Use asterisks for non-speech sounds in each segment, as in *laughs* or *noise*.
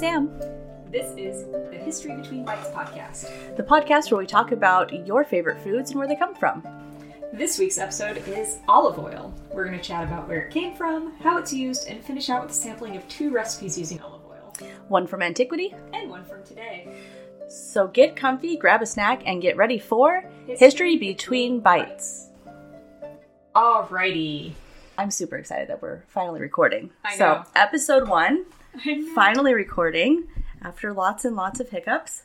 Birdie. And I'm Sam, This is the History Between Bites podcast. the podcast where we talk about your favorite foods and where they come from. This week's episode is olive oil. We're going to chat about where it came from, how it's used, and finish out with a sampling of two recipes using olive oil. One from antiquity. And one from today. So get comfy, grab a snack, and get ready for History History Between Bites. Alrighty. I'm super excited that we're finally recording. I so, episode one, know. *laughs* finally recording after lots and lots of hiccups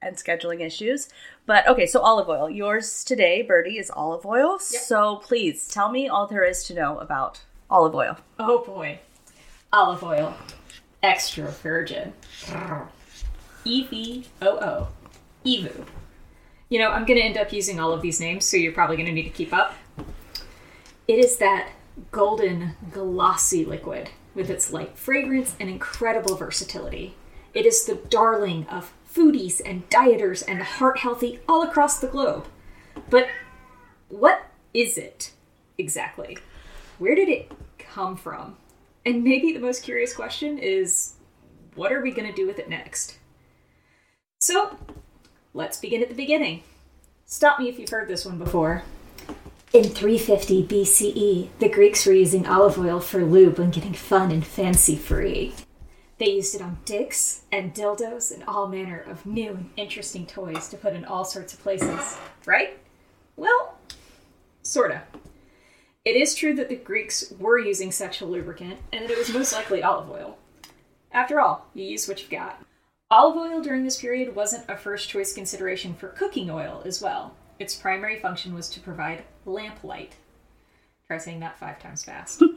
and scheduling issues. But okay, so olive oil. Yours today, Birdie, is olive oil. Yep. So please tell me all there is to know about olive oil. Oh boy. Olive oil. Extra virgin. E-V-O-O. Evu. You know, I'm going to end up using all of these names, so you're probably going to need to keep up. It is that golden, glossy liquid with its light fragrance and incredible versatility. It is the darling of foodies and dieters and the heart healthy all across the globe. But what is it exactly? Where did it come from? And maybe the most curious question is what are we going to do with it next? So, let's begin at the beginning. Stop me if you've heard this one before. In 350 BCE, the Greeks were using olive oil for lube when getting fun and fancy free. They used it on dicks and dildos and all manner of new and interesting toys to put in all sorts of places, right? Well, sorta. It is true that the Greeks were using sexual lubricant and that it was most likely olive oil. After all, you use what you've got. Olive oil during this period wasn't a first choice consideration for cooking oil as well. Its primary function was to provide lamplight. Try saying that five times fast. *laughs*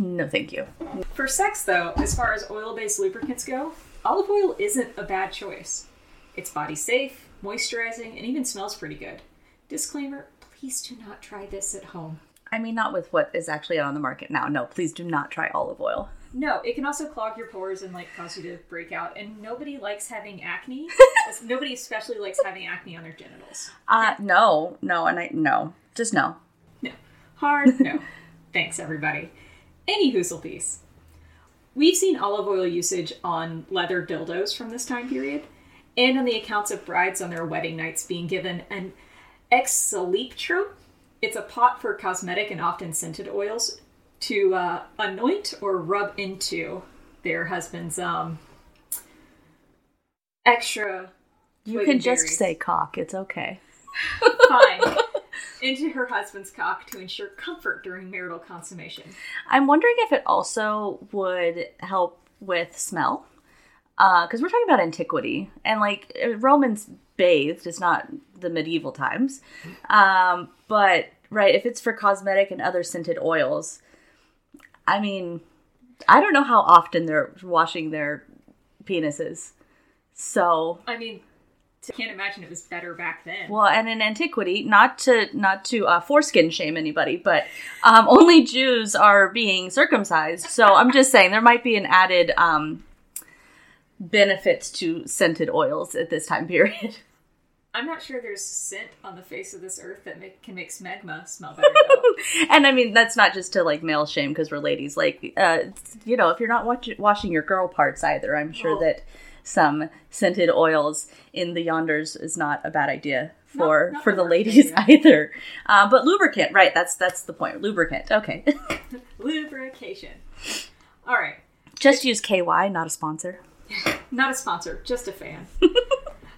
No, thank you. For sex, though, as far as oil based lubricants go, olive oil isn't a bad choice. It's body safe, moisturizing, and even smells pretty good. Disclaimer please do not try this at home. I mean, not with what is actually on the market now. No, please do not try olive oil. No, it can also clog your pores and like cause you to break out. And nobody likes having acne. *laughs* nobody especially likes having acne on their genitals. Uh, no, no, and I no, just no. No. Hard? No. *laughs* Thanks, everybody. Any hoozle piece. We've seen olive oil usage on leather dildos from this time period, and on the accounts of brides on their wedding nights being given an exaleiptron. It's a pot for cosmetic and often scented oils to uh, anoint or rub into their husband's um, extra. You can just say cock. It's okay. *laughs* *laughs* fine into her husband's cock to ensure comfort during marital consummation. I'm wondering if it also would help with smell, because we're talking about antiquity and like Romans bathed. It's not the medieval times, um, but right if it's for cosmetic and other scented oils. I mean, I don't know how often they're washing their penises. So I mean, I can't imagine it was better back then. Well, and in antiquity, not to not to uh, foreskin shame anybody, but um, only Jews are being circumcised. So I'm just saying there might be an added um, benefits to scented oils at this time period. *laughs* I'm not sure there's scent on the face of this earth that make, can make smegma smell better. *laughs* And I mean that's not just to like male shame because we're ladies. Like uh, you know, if you're not watch- washing your girl parts either, I'm sure Oh. that some scented oils in the yonders is not a bad idea for not for the the ladies idea. either. Uh, but lubricant, right? That's that's the point. Lubricant. Okay. *laughs* Lubrication. All right, Just use KY, not a sponsor. *laughs* not a sponsor, just a fan.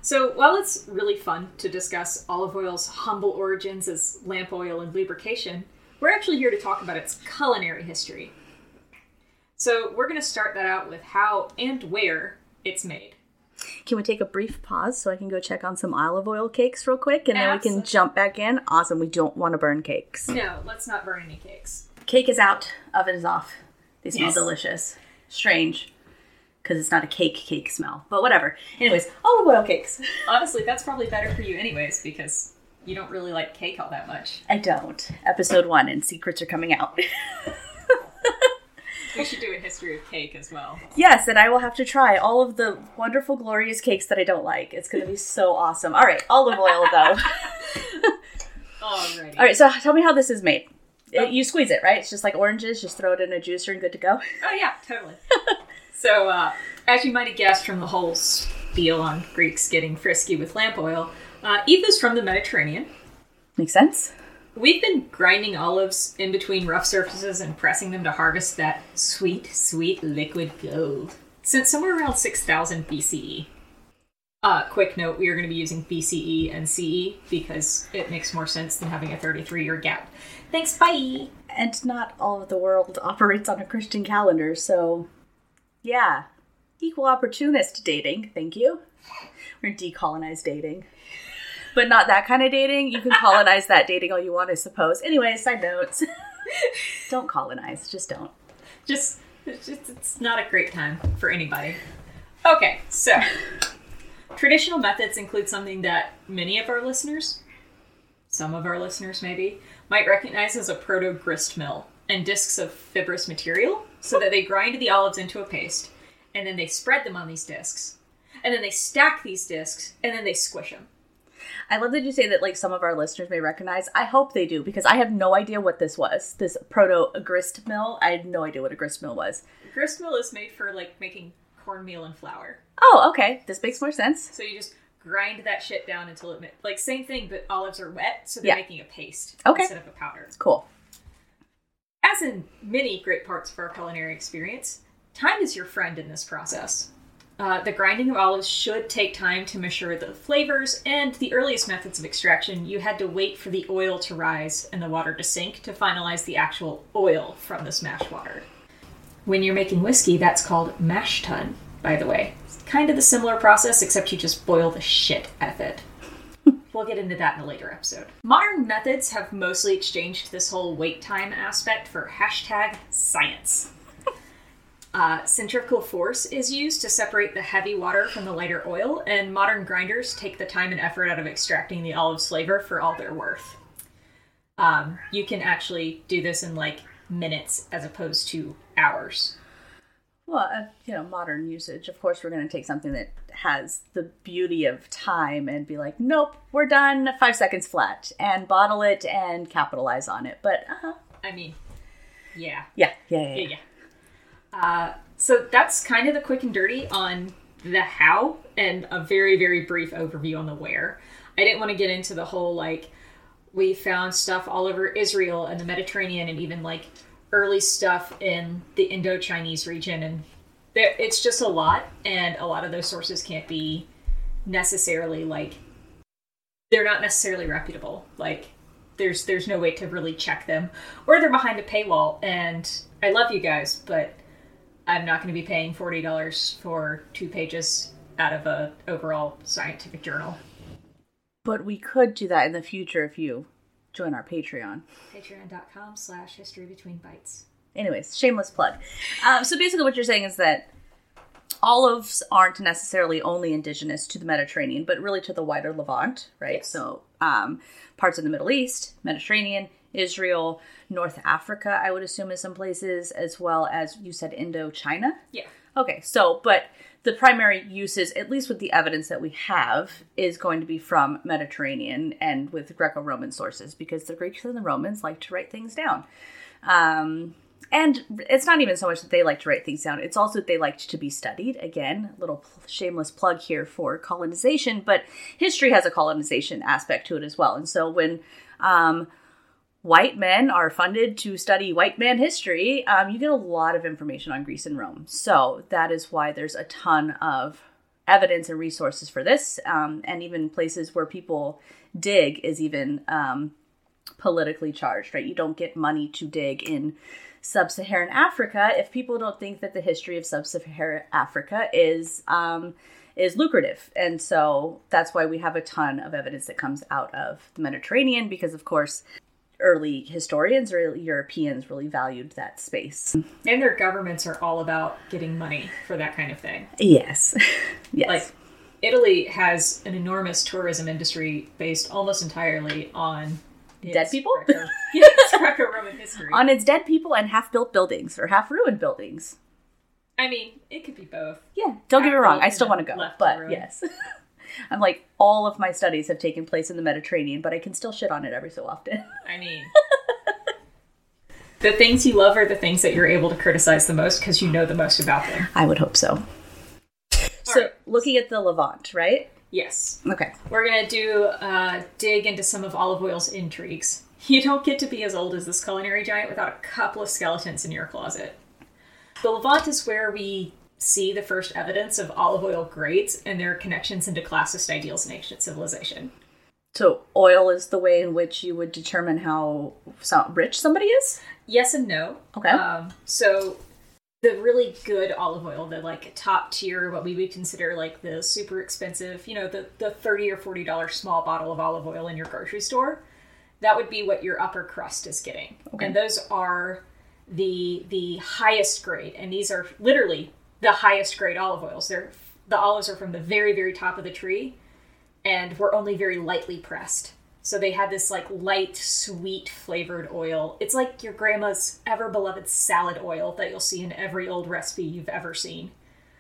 So while it's really fun to discuss olive oil's humble origins as lamp oil and lubrication, we're actually here to talk about its culinary history. So we're going to start that out with how and where it's made. Can we take a brief pause so I can go check on some olive oil cakes real quick and then we can jump back in? Awesome. We don't want to burn cakes. No, let's not burn any cakes. Cake is out, oven is off. They smell Yes. delicious. Strange because it's not a cake cake smell, but whatever. Anyways, olive oil cakes. Honestly, that's probably better for you, anyways, because you don't really like cake all that much. I don't. Episode one and secrets are coming out. We should do a history of cake as well. yes, and I will have to try all of the wonderful, glorious cakes that I don't like. It's going to be so awesome. All right, olive oil though. *laughs* *laughs* Alrighty. all right, so tell me how this is made. It- you squeeze it, right? It's just like oranges. Just throw it in a juicer and good to go. Oh yeah, totally. *laughs* so uh, as you might have guessed from the whole spiel on Greeks getting frisky with lamp oil, uh, from the Mediterranean. Makes sense. We've been grinding olives in between rough surfaces and pressing them to harvest that sweet, sweet liquid gold since somewhere around 6000 BCE. Uh, quick note, we are going to be using BCE and CE because it makes more sense than having a 33 year gap. Thanks, bye! And not all of the world operates on a Christian calendar, so yeah. Equal opportunist dating, thank you. We're decolonize dating. But not that kind of dating. You can *laughs* colonize that dating all you want, I suppose. Anyway, side notes. *laughs* don't colonize, just don't. Just, it's, just, it's not a great time for anybody. Okay, so traditional methods include something that many of our listeners, some of our listeners maybe, might recognize as a proto grist mill and discs of fibrous material so that they grind the olives into a paste and then they spread them on these discs and then they stack these discs and then they squish them. I love that you say that like some of our listeners may recognize. I hope they do because I have no idea what this was. This proto grist mill. I had no idea what a grist mill was. Grist mill is made for like making cornmeal and flour. Oh, okay. This makes more sense. So you just grind that shit down until it like same thing, but olives are wet, so they're Yeah. making a paste Okay. instead of a powder. Cool. As in many great parts of our culinary experience, time is your friend in this process. Uh, the grinding of olives should take time to mature the flavors, and the earliest methods of extraction, you had to wait for the oil to rise and the water to sink to finalize the actual oil from the mash water. When you're making whiskey, that's called mash tun, by the way. It's kind of the similar process, except you just boil the shit out of it. We'll get into that in a later episode. Modern methods have mostly exchanged this whole wait time aspect for hashtag science. *laughs* Uh, centrifugal force is used to separate the heavy water from the lighter oil, and modern grinders take the time and effort out of extracting the olive's flavor for all they're worth. Um, you can actually do this in like minutes as opposed to hours. Well, uh, you know, modern usage. Of course, we're going to take something that has the beauty of time and be like, nope, we're done, five seconds flat, and bottle it and capitalize on it. But uh, I mean, yeah. yeah, yeah, yeah, Yeah, yeah. yeah. Uh, so that's kind of the quick and dirty on the how and a very, very brief overview on the where. I didn't want to get into the whole like we found stuff all over Israel and the Mediterranean and even like early stuff in the Indo-Chinese region and there, it's just a lot and a lot of those sources can't be necessarily like they're not necessarily reputable. Like there's there's no way to really check them or they're behind a paywall and i love you guys but i'm not going to be paying $40 for two pages out of a overall scientific journal. But we could do that in the future if you join our Patreon. patreon.com slash history between bites Anyways, shameless plug. Um, so basically, what you're saying is that olives aren't necessarily only indigenous to the Mediterranean, but really to the wider Levant, right? Yes. So um, parts of the Middle East, Mediterranean, Israel, North Africa, I would assume in some places, as well as you said Indochina. yeah Okay, so but the primary uses, at least with the evidence that we have, is going to be from Mediterranean and with Greco-Roman sources because the Greeks and the Romans like to write things down. Um, and it's not even so much that they like to write things down; it's also that they liked to be studied. Again, little shameless plug here for colonization, but history has a colonization aspect to it as well. And so when um, white men are funded to study white man history, um, you get a lot of information on Greece and Rome. So that is why there's a ton of evidence and resources for this, um, and even places where people dig is even um, politically charged, right? You don't get money to dig in sub Saharan Africa if people don't think that the history of sub Saharan Africa is. Um, is lucrative. And so that's why we have a ton of evidence that comes out of the Mediterranean because, of course, early historians or Europeans really valued that space. and their governments are all about getting money for that kind of thing Yes. *laughs* yes. like italy has an enormous tourism industry based almost entirely on Dead people? Greco- *laughs* yes, Greco-Roman history. on its dead people and half built buildings or half ruined buildings. I mean, it could be both. Yeah, don't get me wrong. I still want to go, but yes. *laughs* I'm like, all of my studies have taken place in the Mediterranean, but I can still shit on it every so often. I mean, the things you love are the things that you're able to criticize the most because you know the most about them. I would hope so. So right. looking at the Levant, right? Yes. Okay. We're going to do uh, dig into some of olive oil's intrigues. You don't get to be as old as this culinary giant without a couple of skeletons in your closet. The Levant is where we see the first evidence of olive oil grades and their connections into classist ideals in ancient civilization. So oil is the way in which you would determine how rich somebody is. Yes and no. Okay. Um, so the really good olive oil, the like top tier, what we would consider like the super expensive, you know, the the thirty or forty dollar small bottle of olive oil in your grocery store, that would be what your upper crust is getting, Okay. and those are the the highest grade, and these are literally the highest grade olive oils. They're the olives are from the very very top of the tree, and were only very lightly pressed. So they had this like light, sweet flavored oil. It's like your grandma's ever beloved salad oil that you'll see in every old recipe you've ever seen.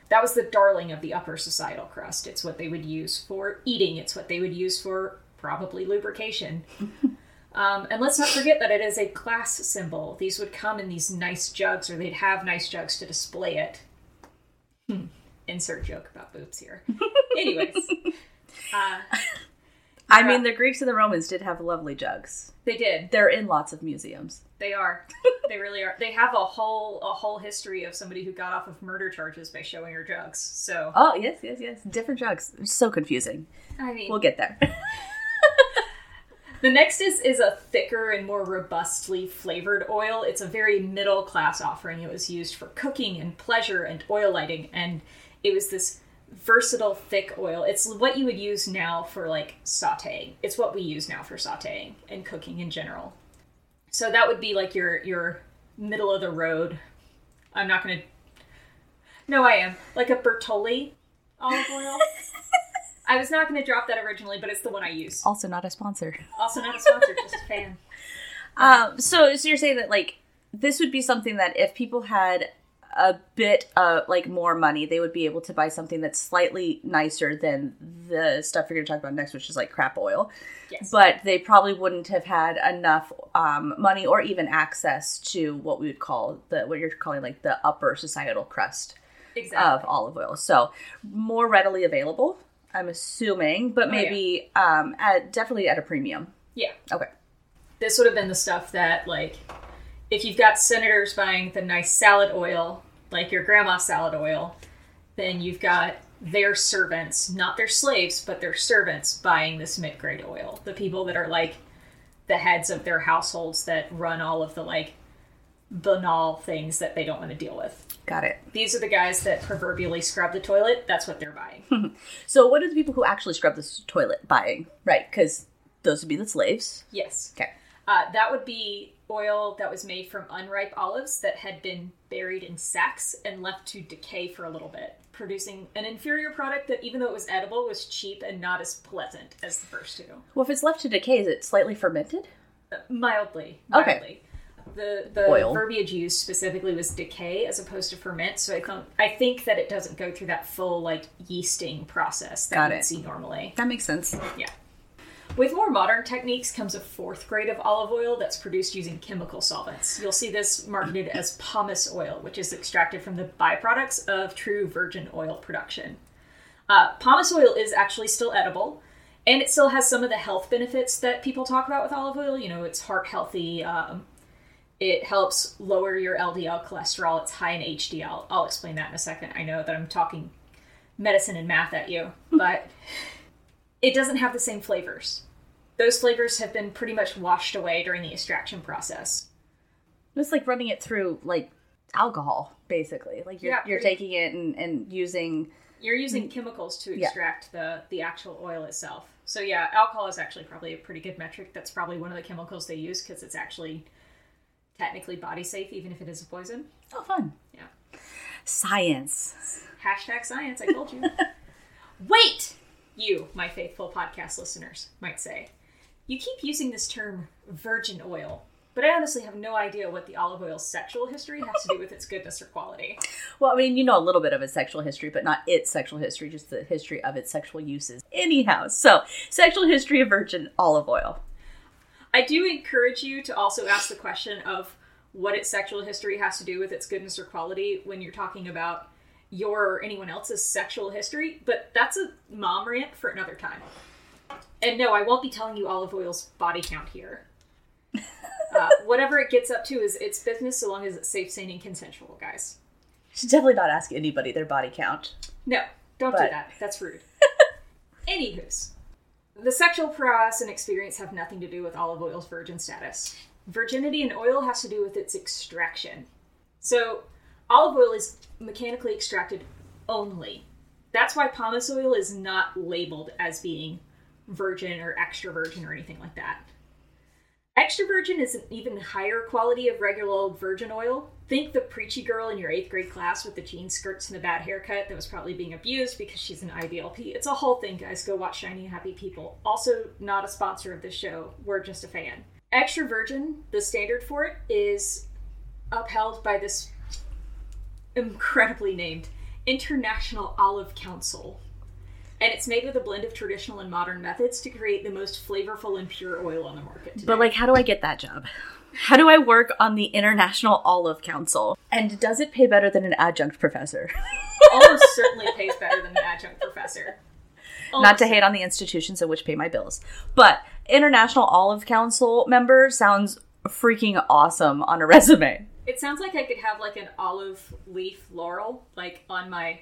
That was the darling of the upper societal crust. It's what they would use for eating, it's what they would use for probably lubrication. *laughs* um, and let's not forget that it is a class symbol. These would come in these nice jugs, or they'd have nice jugs to display it. Hmm. Insert joke about boobs here. *laughs* Anyways. Uh, I mean, the Greeks and the Romans did have lovely jugs. they did. They're in lots of museums. They are. *laughs* they really are. They have a whole a whole history of somebody who got off of murder charges by showing her jugs. So Oh yes, yes, yes. Different jugs. It's so confusing. I mean, We'll get there. *laughs* the next is is a thicker and more robustly flavored oil. It's a very middle class offering. It was used for cooking and pleasure and oil lighting, and it was this versatile thick oil. It's what you would use now for like sautéing. It's what we use now for sautéing and cooking in general. So that would be like your your middle of the road. I'm not gonna. No, I am like a Bertolli olive oil. *laughs* I was not going to drop that originally, but it's the one I use. also not a sponsor. Also not a sponsor, just a fan. *laughs* Um, so, so you're saying that like this would be something that if people had a bit of like more money, they would be able to buy something that's slightly nicer than the stuff you're going to talk about next, which is like crap oil. Yes. But they probably wouldn't have had enough um, money or even access to what we would call the what you're calling like the upper societal crust exactly. of olive oil. So more readily available, I'm assuming, but Oh, yeah. maybe um, at definitely at a premium. yeah. Okay. This would have been the stuff that, like, if you've got senators buying the nice salad oil, like your grandma's salad oil, then you've got their servants, not their slaves, but their servants buying this mid grade oil. The people that are like the heads of their households that run all of the like banal things that they don't want to deal with. Got it. These are the guys that proverbially scrub the toilet. That's what they're buying. *laughs* So, what are the people who actually scrub this toilet buying? Right, because those would be the slaves. yes. Okay. Uh, that would be oil that was made from unripe olives that had been buried in sacks and left to decay for a little bit, producing an inferior product that, even though it was edible, was cheap and not as pleasant as the first two. Well, if it's left to decay, is it slightly fermented? Uh, mildly. Okay. The the Oil. verbiage used specifically was decay as opposed to ferment, so I think I think that it doesn't go through that full like yeasting process that you it. see normally. That makes sense. Yeah. With more modern techniques comes a fourth grade of olive oil that's produced using chemical solvents. You'll see this marketed as pomace oil, which is extracted from the byproducts of true virgin oil production. Uh, pomace oil is actually still edible, and it still has some of the health benefits that people talk about with olive oil. You know, it's heart healthy. Um, it helps lower your LDL cholesterol. It's high in HDL. I'll explain that in a second. I know that I'm talking medicine and math at you, *laughs* but it doesn't have the same flavors. Those flavors have been pretty much washed away during the extraction process. It's like running it through like alcohol, basically. Like you're Yeah, you're taking it and, and using. You're using mm. chemicals to Yeah. extract the the actual oil itself. So yeah, alcohol is actually probably a pretty good metric. That's probably one of the chemicals they use because it's actually technically body safe, even if it is a poison. Oh, fun. Yeah. Science. Hashtag science. I told you. *laughs* Wait, you, my faithful podcast listeners, might say. You keep using this term virgin oil, but I honestly have no idea what the olive oil's sexual history has to do with its goodness or quality. *laughs* Well, I mean, you know a little bit of its sexual history, but not its sexual history, just the history of its sexual uses. Anyhow, so sexual history of virgin olive oil. I do encourage you to also ask the question of what its sexual history has to do with its goodness or quality when you're talking about your or anyone else's sexual history, but that's a mom rant for another time. And no, I won't be telling you olive oil's body count here. Uh, *laughs* whatever it gets up to is its business so long as it's safe, sane, and consensual, guys. You Should definitely not ask anybody their body count. No, don't do that. That's rude. *laughs* Anywho's, the sexual prowess and experience have nothing to do with olive oil's virgin status. Virginity in oil has to do with its extraction. So, olive oil is mechanically extracted only. That's why pomace oil is not labeled as being virgin or extra virgin or anything like that. Extra virgin is an even higher quality of regular old virgin oil. Think the preachy girl in your eighth grade class with the jean skirts and the bad haircut that was probably being abused because she's an IBLP. It's a whole thing, guys. Go watch Shiny Happy People. Also, not a sponsor of this show. We're just a fan. Extra virgin, the standard for it, is upheld by this incredibly named International Olive Council. And it's made with a blend of traditional and modern methods to create the most flavorful and pure oil on the market. Today. But like, how do I get that job? How do I work on the International Olive Council? And does it pay better than an adjunct professor? *laughs* almost *laughs* certainly pays better than an adjunct professor. Not to hate on the institutions of which pay my bills, but International Olive Council member sounds freaking awesome on a resume. It sounds like I could have like an olive leaf laurel, like on my.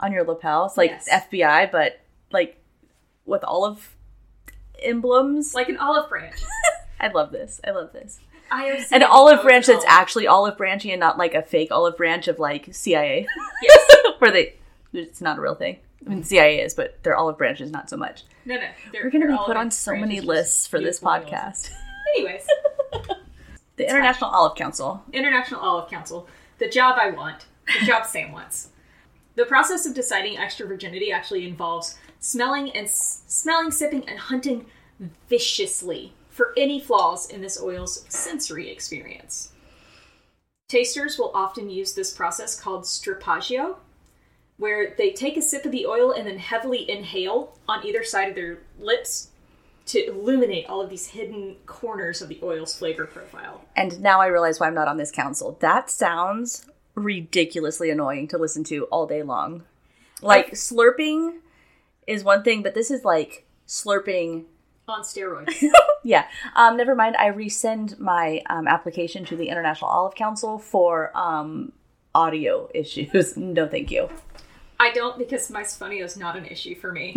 On your lapel, it's like Yes. FBI, but like with olive emblems. like an olive branch. *laughs* I love this. I love this. IOC An olive branch that's actually olive branchy and not like a fake olive branch of like CIA, *laughs* Yes. *laughs* where they it's not a real thing. I mean, CIA is, but their olive branches not so much. No, no. they're- We're going to be put on so many lists for this podcast. Anyways, *laughs* The International Olive Council. International Olive Council, the job I want, the job Sam wants. The process of deciding extra virginity actually involves smelling and s- smelling, sipping, and hunting viciously for any flaws in this oil's sensory experience. Tasters will often use this process called strippaggio, where they take a sip of the oil and then heavily inhale on either side of their lips to illuminate all of these hidden corners of the oil's flavor profile. And now I realize why I'm not on this council. That sounds ridiculously annoying to listen to all day long. Like slurping is one thing, but this is like slurping. On steroids. *laughs* Yeah. Um, never mind. I resend my um, application to the International Olive Council for um, audio issues. *laughs* no, thank you. I don't because misophonia is not an issue for me.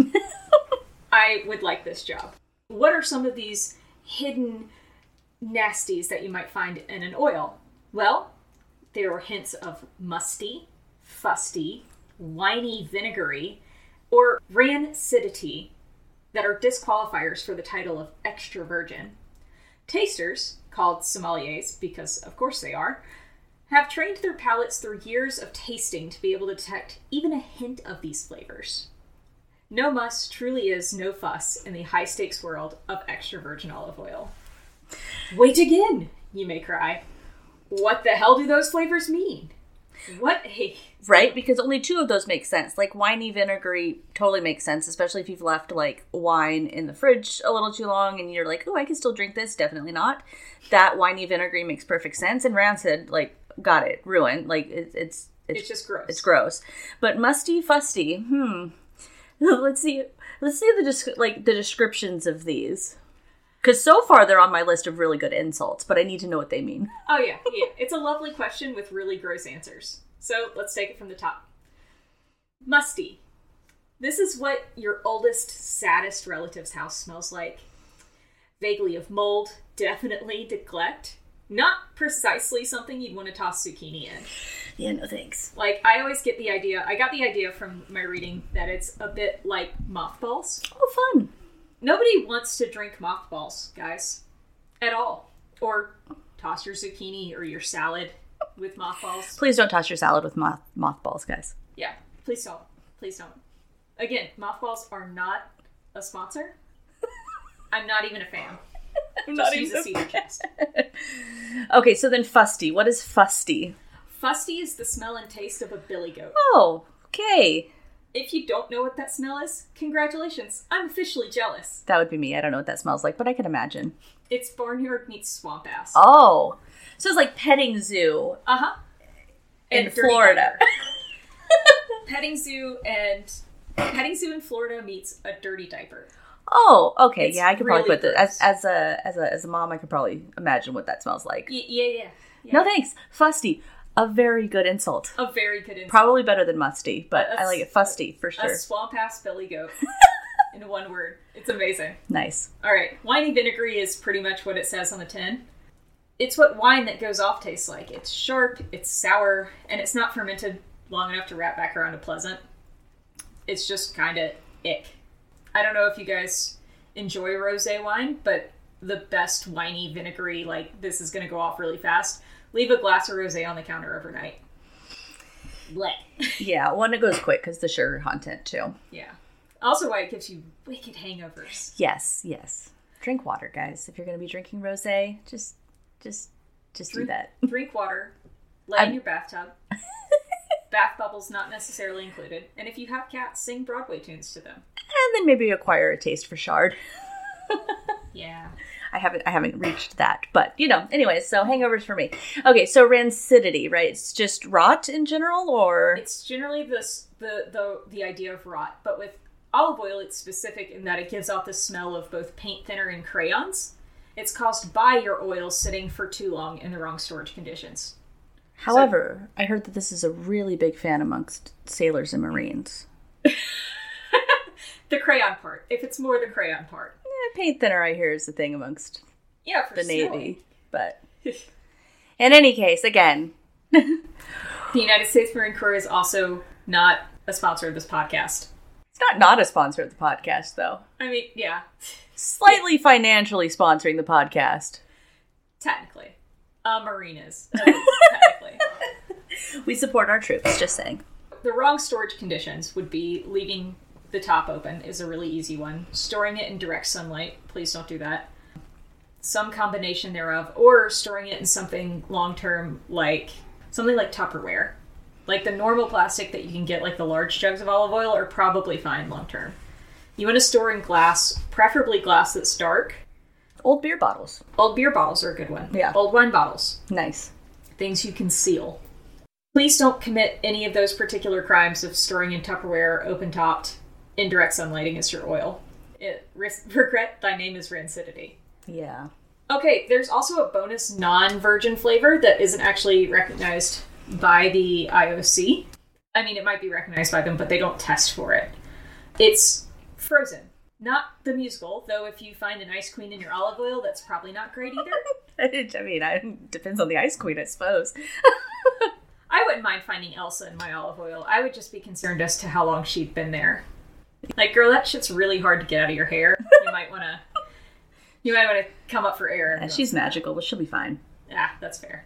*laughs* I would like this job. What are some of these hidden nasties that you might find in an oil? Well, there are hints of musty, fusty, winey vinegary, or rancidity that are disqualifiers for the title of extra virgin. Tasters, called sommeliers because of course they are, have trained their palates through years of tasting to be able to detect even a hint of these flavors. No muss truly is no fuss in the high stakes world of extra virgin olive oil. Wait again, you may cry. What the hell do those flavors mean? What a. Right? Because only two of those make sense. Like winey vinegary totally makes sense, especially if you've left like wine in the fridge a little too long and you're like, oh, I can still drink this. Definitely not. That winey vinegary makes perfect sense. And rancid, like, got it, ruined. Like, it, it's it's It's just gross. it's gross. But musty, fusty. Hmm. *laughs* Let's see. Let's see the like the descriptions of these. Because so far they're on my list of really good insults, but I need to know what they mean. Oh, yeah, yeah. It's a lovely question with really gross answers. So let's take it from the top. Musty. This is what your oldest, saddest relative's house smells like. Vaguely of mold, definitely neglect. Not precisely something you'd want to toss zucchini in. Yeah, no thanks. Like, I always get the idea, I got the idea from my reading that it's a bit like mothballs. Oh, fun. Nobody wants to drink mothballs, guys. At all. Or toss your zucchini or your salad with mothballs. Please don't toss your salad with moth mothballs, guys. Yeah, please don't. Please don't. Again, mothballs are not a sponsor. *laughs* I'm not even a fan. I'm Just use a cedar chest. *laughs* Okay, so then fusty. What is fusty? Fusty is the smell and taste of a billy goat. Oh, okay. If you don't know what that smell is, congratulations. I'm officially jealous. That would be me. I don't know what that smells like, but I can imagine. It's barnyard meets swamp ass. Oh, so it's like petting zoo Uh huh. in Florida. *laughs* petting zoo and petting zoo in Florida meets a dirty diaper. Oh, okay. It's yeah, I could really probably put that as as a as a as a mom. I could probably imagine what that smells like. Y- yeah, yeah, yeah. No thanks, fusty. A very good insult. A very good insult. Probably better than musty, but A- I like it fusty for a sure. swamp ass belly goat. *laughs* in one word. It's amazing. Nice. All right, winey vinegary is pretty much what it says on the tin. It's what wine that goes off tastes like. It's sharp, it's sour, and it's not fermented long enough to wrap back around to pleasant. It's just kind of ick. I don't know if you guys enjoy rosé wine, but the best winey vinegary, like this is going to go off really fast. Leave a glass of rosé on the counter overnight. Blech. *laughs* Yeah, one that goes quick because the sugar content too. Yeah. Also, why it gives you wicked hangovers. Yes, yes. Drink water, guys. If you're going to be drinking rosé, just just just do that. *laughs* drink water, lay in I'm- your bathtub. *laughs* Bath bubbles not necessarily included. And if you have cats, sing Broadway tunes to them. And then maybe acquire a taste for shard. *laughs* Yeah. I haven't I haven't reached that, but you know. Anyways, so hangovers for me. Okay, so rancidity, right? It's just rot in general, or It's generally this the the the idea of rot, but with olive oil it's specific in that it gives out the smell of both paint thinner and crayons. It's caused by your oil sitting for too long in the wrong storage conditions. However, I heard that this is a really big fan amongst sailors and marines. *laughs* The crayon part. If it's more the crayon part. Eh, paint thinner, I hear, is the thing amongst Yeah, for the. Navy. But *laughs* in any case, again, The United States Marine Corps is also not a sponsor of this podcast. it's not not a sponsor of the podcast, though. I mean, yeah, Slightly financially sponsoring the podcast. technically. Uh, *laughs* uh, technically. We support our troops. Just saying. The wrong storage conditions would be leaving the top open is a really easy one. Storing it in direct sunlight, please don't do that. Some combination thereof, or storing it in something long term like something like Tupperware. Like the normal plastic that you can get, like the large jugs of olive oil, are probably fine long term. You want to store in glass, preferably glass that's dark. Old beer bottles. Old beer bottles are a good one. Yeah. Old wine bottles. Nice. things you can seal. Please don't commit any of those particular crimes of storing in Tupperware, open topped, indirect sunlighting as your oil. It, ris- *laughs* regret thy name is rancidity. Yeah. Okay, there's also a bonus non virgin flavor that isn't actually recognized by the IOC. I mean, it might be recognized by them, but they don't test for it. It's Frozen. Not the musical, though if you find an ice queen in your olive oil, that's probably not great either. *laughs* I mean, it depends on the ice queen, I suppose. *laughs* I wouldn't mind finding Elsa in my olive oil. I would just be concerned as to how long she'd been there. Like, girl, that shit's really hard to get out of your hair. You might want to. You might want to come up for air. *laughs* Yeah, she's magical, but she'll be fine. Yeah, that's fair.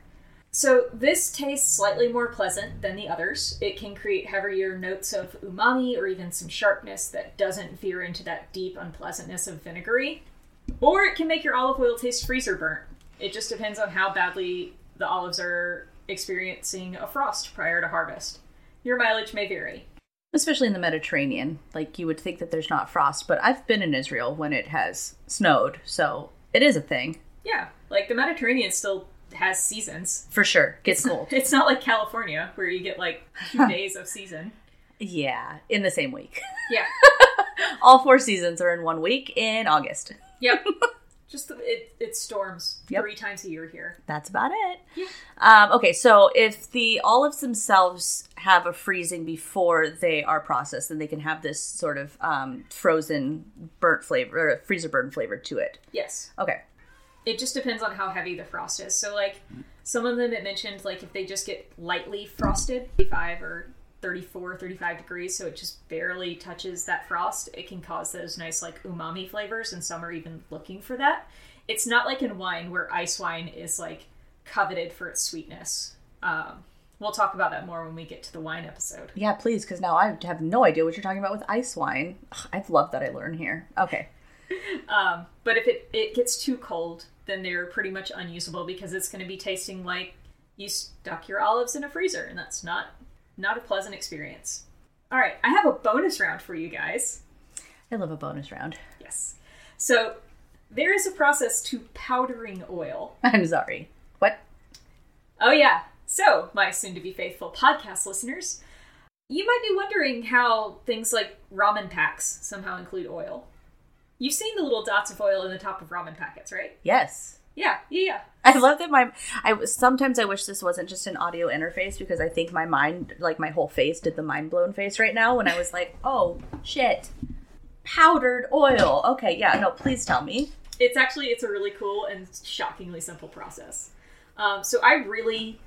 So this tastes slightly more pleasant than the others. It can create heavier notes of umami or even some sharpness that doesn't veer into that deep unpleasantness of vinegary. Or it can make your olive oil taste freezer burnt. It just depends on how badly the olives are experiencing a frost prior to harvest. Your mileage may vary. Especially in the Mediterranean. Like, you would think that there's not frost, but I've been in Israel when it has snowed, so it is a thing. Yeah, like the Mediterranean still has seasons. For sure. Gets cold. It's not like California where you get like two *laughs* days of season. yeah, in the same week. Yeah. *laughs* All four seasons are in one week in August. Yep. *laughs* Just it it storms Yep. three times a year here. That's about it. Yeah. Um, okay, so if the olives themselves have a freezing before they are processed, then they can have this sort of um, frozen burnt flavor, or freezer burnt flavor to it. Yes. Okay. It just depends on how heavy the frost is. So like some of them it mentioned like if they just get lightly frosted, 35 or 34, 35 degrees, so it just barely touches that frost, it can cause those nice like umami flavors and some are even looking for that. It's not like in wine where ice wine is like coveted for its sweetness. Um, we'll talk about that more when we get to the wine episode. Yeah, please, because now I have no idea what you're talking about with ice wine. Ugh, I've loved that I learn here. Okay. *laughs* Um, but if it, it gets too cold, then they're pretty much unusable because it's going to be tasting like you stuck your olives in a freezer, and that's not not a pleasant experience. All right, I have a bonus round for you guys. I love a bonus round. Yes. So there is a process to powdering oil. *laughs* I'm sorry. What? Oh yeah. So, my soon to be faithful podcast listeners, You might be wondering how things like ramen packs somehow include oil. You've seen the little dots of oil in the top of ramen packets, right? Yes. Yeah, yeah, yeah. I love that my I sometimes I wish this wasn't just an audio interface because I think my mind like my whole face did the mind blown face right now when I was like, *laughs* "Oh, shit. Powdered oil." Okay, yeah, no, please tell me. It's actually it's a really cool and shockingly simple process. Um, so I really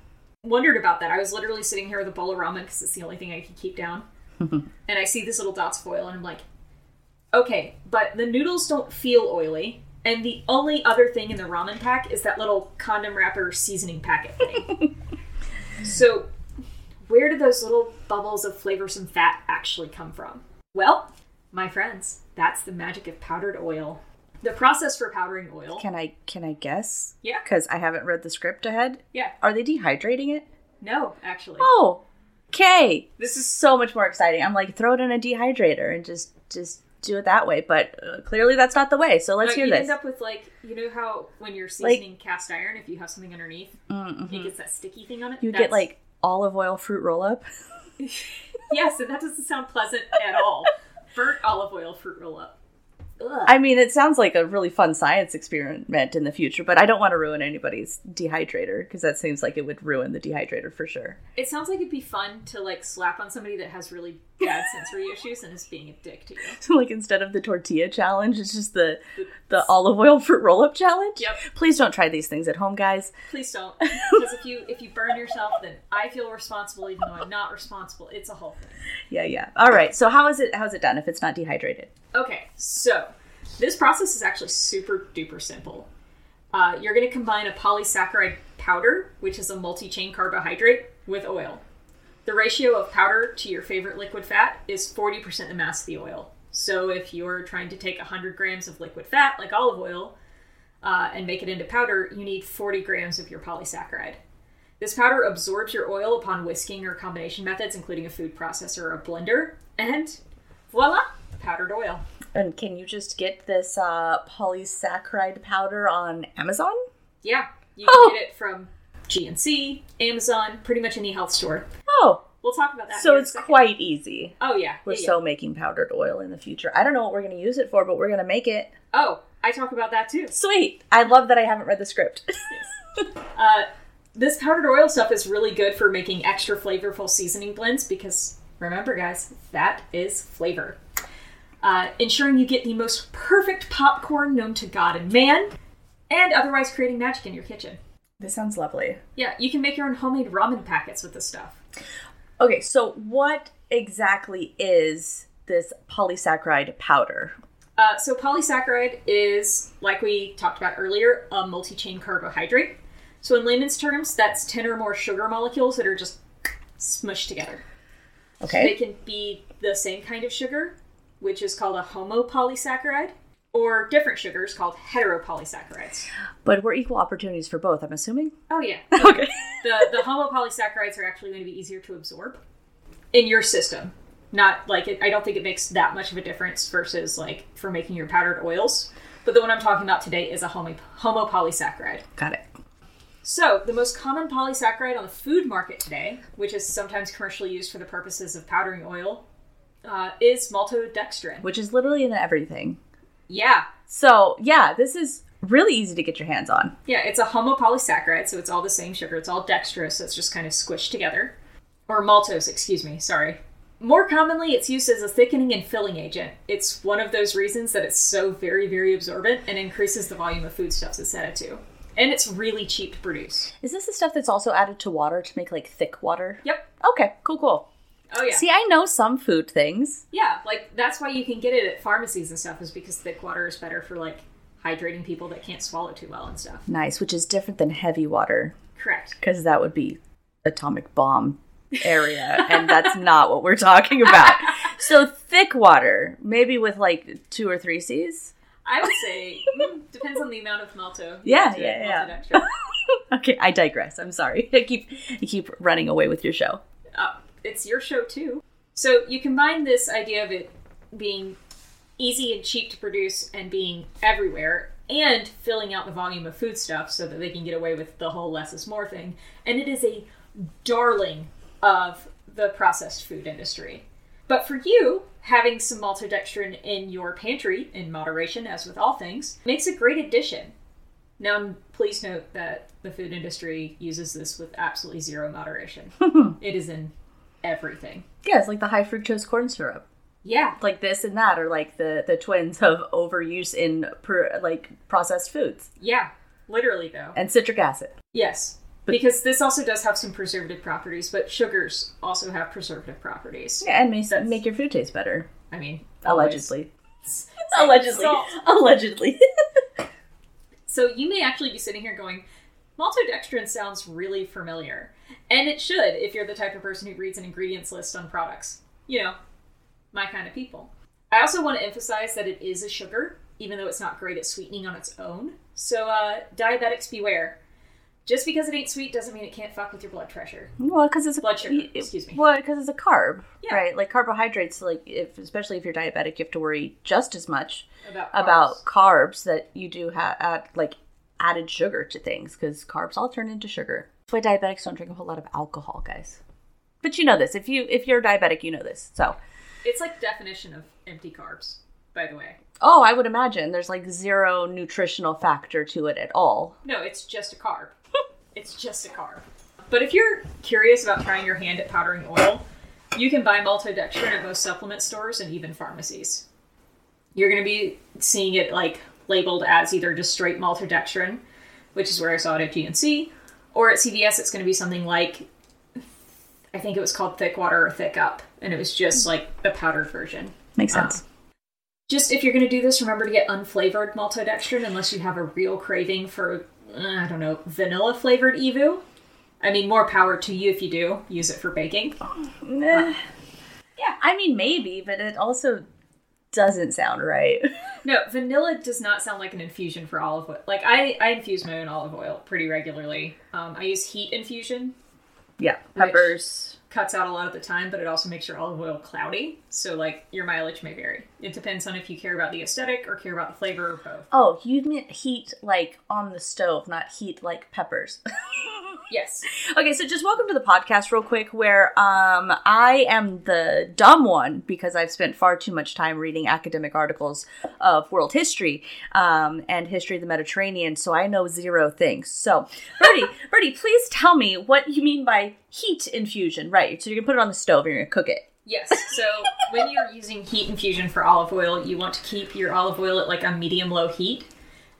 wondered about that. I was literally sitting here with a bowl of ramen because it's the only thing I could keep down, *laughs* and I see these little dots of oil, and I'm like, okay, but the noodles don't feel oily, and the only other thing in the ramen pack is that little condom wrapper seasoning packet thing. *laughs* so, where do those little bubbles of flavorsome fat actually come from? Well, my friends, that's the magic of powdered oil. The process for powdering oil. Can I can I guess? Yeah. Cuz I haven't read the script ahead. Yeah. Are they dehydrating it? No, actually. Oh. Okay. This is so much more exciting. I'm like throw it in a dehydrator and just just do it that way, but uh, clearly that's not the way. So let's No, hear you this. end up with like you know how when you're seasoning cast iron, if you have something underneath, it gets that sticky thing on it. Mm-hmm. you That's- get like olive oil fruit roll up. *laughs* yes, and that doesn't sound pleasant at all. Burnt olive oil fruit roll up. Ugh. I mean, it sounds like a really fun science experiment in the future, but I don't want to ruin anybody's dehydrator because that seems like it would ruin the dehydrator for sure. It sounds like it'd be fun to like slap on somebody that has really bad sensory issues and is being a dick to you. *laughs* So, like, instead of the tortilla challenge, it's just the the olive oil fruit roll up challenge. Yep. Please don't try these things at home, guys. Please don't, *laughs* because if you if you burn yourself, then I feel responsible, even though I'm not responsible. It's a whole thing. Yeah, yeah. All right. So, how is it? How's it done if it's not dehydrated? Okay, so this process is actually super duper simple. Uh, you're going to combine a polysaccharide powder, which is a multi chain carbohydrate, with oil. The ratio of powder to your favorite liquid fat is 40% the mass of the oil. So if you're trying to take 100 grams of liquid fat, like olive oil, uh, and make it into powder, you need 40 grams of your polysaccharide. This powder absorbs your oil upon whisking or combination methods, including a food processor or a blender, and voila, powdered oil. And can you just get this uh, polysaccharide powder on Amazon? Yeah, you Oh. can get it from GNC, Amazon, pretty much any health store. Oh, We'll talk about that. so here in a it's quite easy. Oh yeah, We're yeah, yeah. so making powdered oil in the future. I don't know what we're going to use it for, but we're going to make it. Oh, I talk about that too. Sweet. I love that I haven't read the script. *laughs* Uh, this powdered oil stuff is really good for making extra flavorful seasoning blends because remember, guys, that is flavor. Uh, ensuring you get the most perfect popcorn known to God and man, and otherwise creating magic in your kitchen. this sounds lovely. Yeah, you can make your own homemade ramen packets with this stuff. Okay, so what exactly is this polysaccharide powder? Uh, so polysaccharide is, like we talked about earlier, a multi-chain carbohydrate. So in layman's terms, that's 10 or more sugar molecules that are just smushed together. Okay. They can be the same kind of sugar, which is called a homopolysaccharide, or different sugars called heteropolysaccharides. But we're equal opportunities for both, I'm assuming. Oh yeah. *laughs* Okay. the the homopolysaccharides are actually going to be easier to absorb in your system. Not like it, I don't think it makes that much of a difference versus like for making your powdered oils. But the one I'm talking about today is a homo, homopolysaccharide. Got it. So, the most common polysaccharide on the food market today, which is sometimes commercially used for the purposes of powdering oil, uh, is maltodextrin. Which is literally in everything. Yeah, So, yeah, this is really easy to get your hands on. yeah, it's a homopolysaccharide, so it's all the same sugar. It's all dextrose, so it's just kind of squished together. Or maltose, excuse me, sorry. More commonly, it's used as a thickening and filling agent. It's one of those reasons that it's so very, very absorbent and increases the volume of foodstuffs it's added to. And it's really cheap to produce. Is this the stuff that's also added to water to make like thick water? Yep. Okay, cool, cool. Oh, yeah. See, I know some food things. Yeah, like that's why you can get it at pharmacies and stuff, is because thick water is better for like hydrating people that can't swallow too well and stuff. Nice, which is different than heavy water Correct. because that would be atomic bomb area, and that's *laughs* not what we're talking about. *laughs* So thick water, maybe with like two or three C's. I would say mm, depends on the amount of malto. Yeah, yeah, yeah. *laughs* Okay, I digress. I'm sorry. I keep I keep running away with your show. uh, it's your show too. So you combine this idea of it being easy and cheap to produce and being everywhere and filling out the volume of foodstuff so that they can get away with the whole less is more thing. And it is a darling of the processed food industry. But for you, having some maltodextrin in your pantry, in moderation, as with all things, makes a great addition. Now, please note that the food industry uses this with absolutely zero moderation. *laughs* it is in everything. Yeah, it's like the high fructose corn syrup. Yeah, Like this and that are like the the twins of overuse in per, like processed foods yeah, literally though. and citric acid. Yes. Because this also does have some preservative properties, but sugars also have preservative properties. Yeah, and may That's- make your food taste better. I mean. Allegedly. *laughs* Allegedly. Allegedly. *laughs* So you may actually be sitting here going, maltodextrin sounds really familiar. And it should if you're the type of person who reads an ingredients list on products. You know, my kind of people. I also want to emphasize that it is a sugar, even though it's not great at sweetening on its own. So, uh, diabetics beware. Just because it ain't sweet doesn't mean it can't fuck with your blood pressure. well, because it's a Blood sugar, excuse me. Well, because it's a carb, Yeah. right? Like carbohydrates. Like if, especially if you're diabetic, you have to worry just as much About about carbs. carbs that you do have like added sugar to things because carbs all turn into sugar. That's why diabetics don't drink a whole lot of alcohol, guys. But you know this. If you if you're diabetic, you know this. So, It's like definition of empty carbs, by the way. oh, I would imagine there's like zero nutritional factor to it at all. No, it's just a carb. *laughs* it's just a carb. But if you're curious about trying your hand at powdering oil, you can buy maltodextrin at most supplement stores and even pharmacies. You're going to be seeing it like labeled as either just straight maltodextrin, which is where I saw it at GNC, or at CVS it's going to be something like I think it was called Thick Water or Thick Up, and it was just like the powdered version. Makes Uh, sense. Just if you're going to do this, remember to get unflavored maltodextrin unless you have a real craving for, uh, I don't know, vanilla flavored EVOO. I mean, more power to you if you do. Use it for baking. yeah, I mean maybe, but it also doesn't sound right. *laughs* No, vanilla does not sound like an infusion for olive oil. Like, I, I infuse my own olive oil pretty regularly. Um, I use heat infusion. yeah, peppers. Cuts out a lot of the time, but it also makes your olive oil cloudy. So, like, your mileage may vary. It depends on if you care about the aesthetic or care about the flavor or both. Oh, you meant heat like on the stove, not heat like peppers. *laughs* Yes. okay, so just welcome to the podcast real quick where um I am the dumb one because I've spent far too much time reading academic articles of world history um and history of the Mediterranean, so I know zero things. So, Birdie, *laughs* Birdie, please tell me what you mean by heat infusion. Right. So you're going to put it on the stove and you're going to cook it. Yes. So when you're using heat infusion for olive oil, you want to keep your olive oil at like a medium low heat.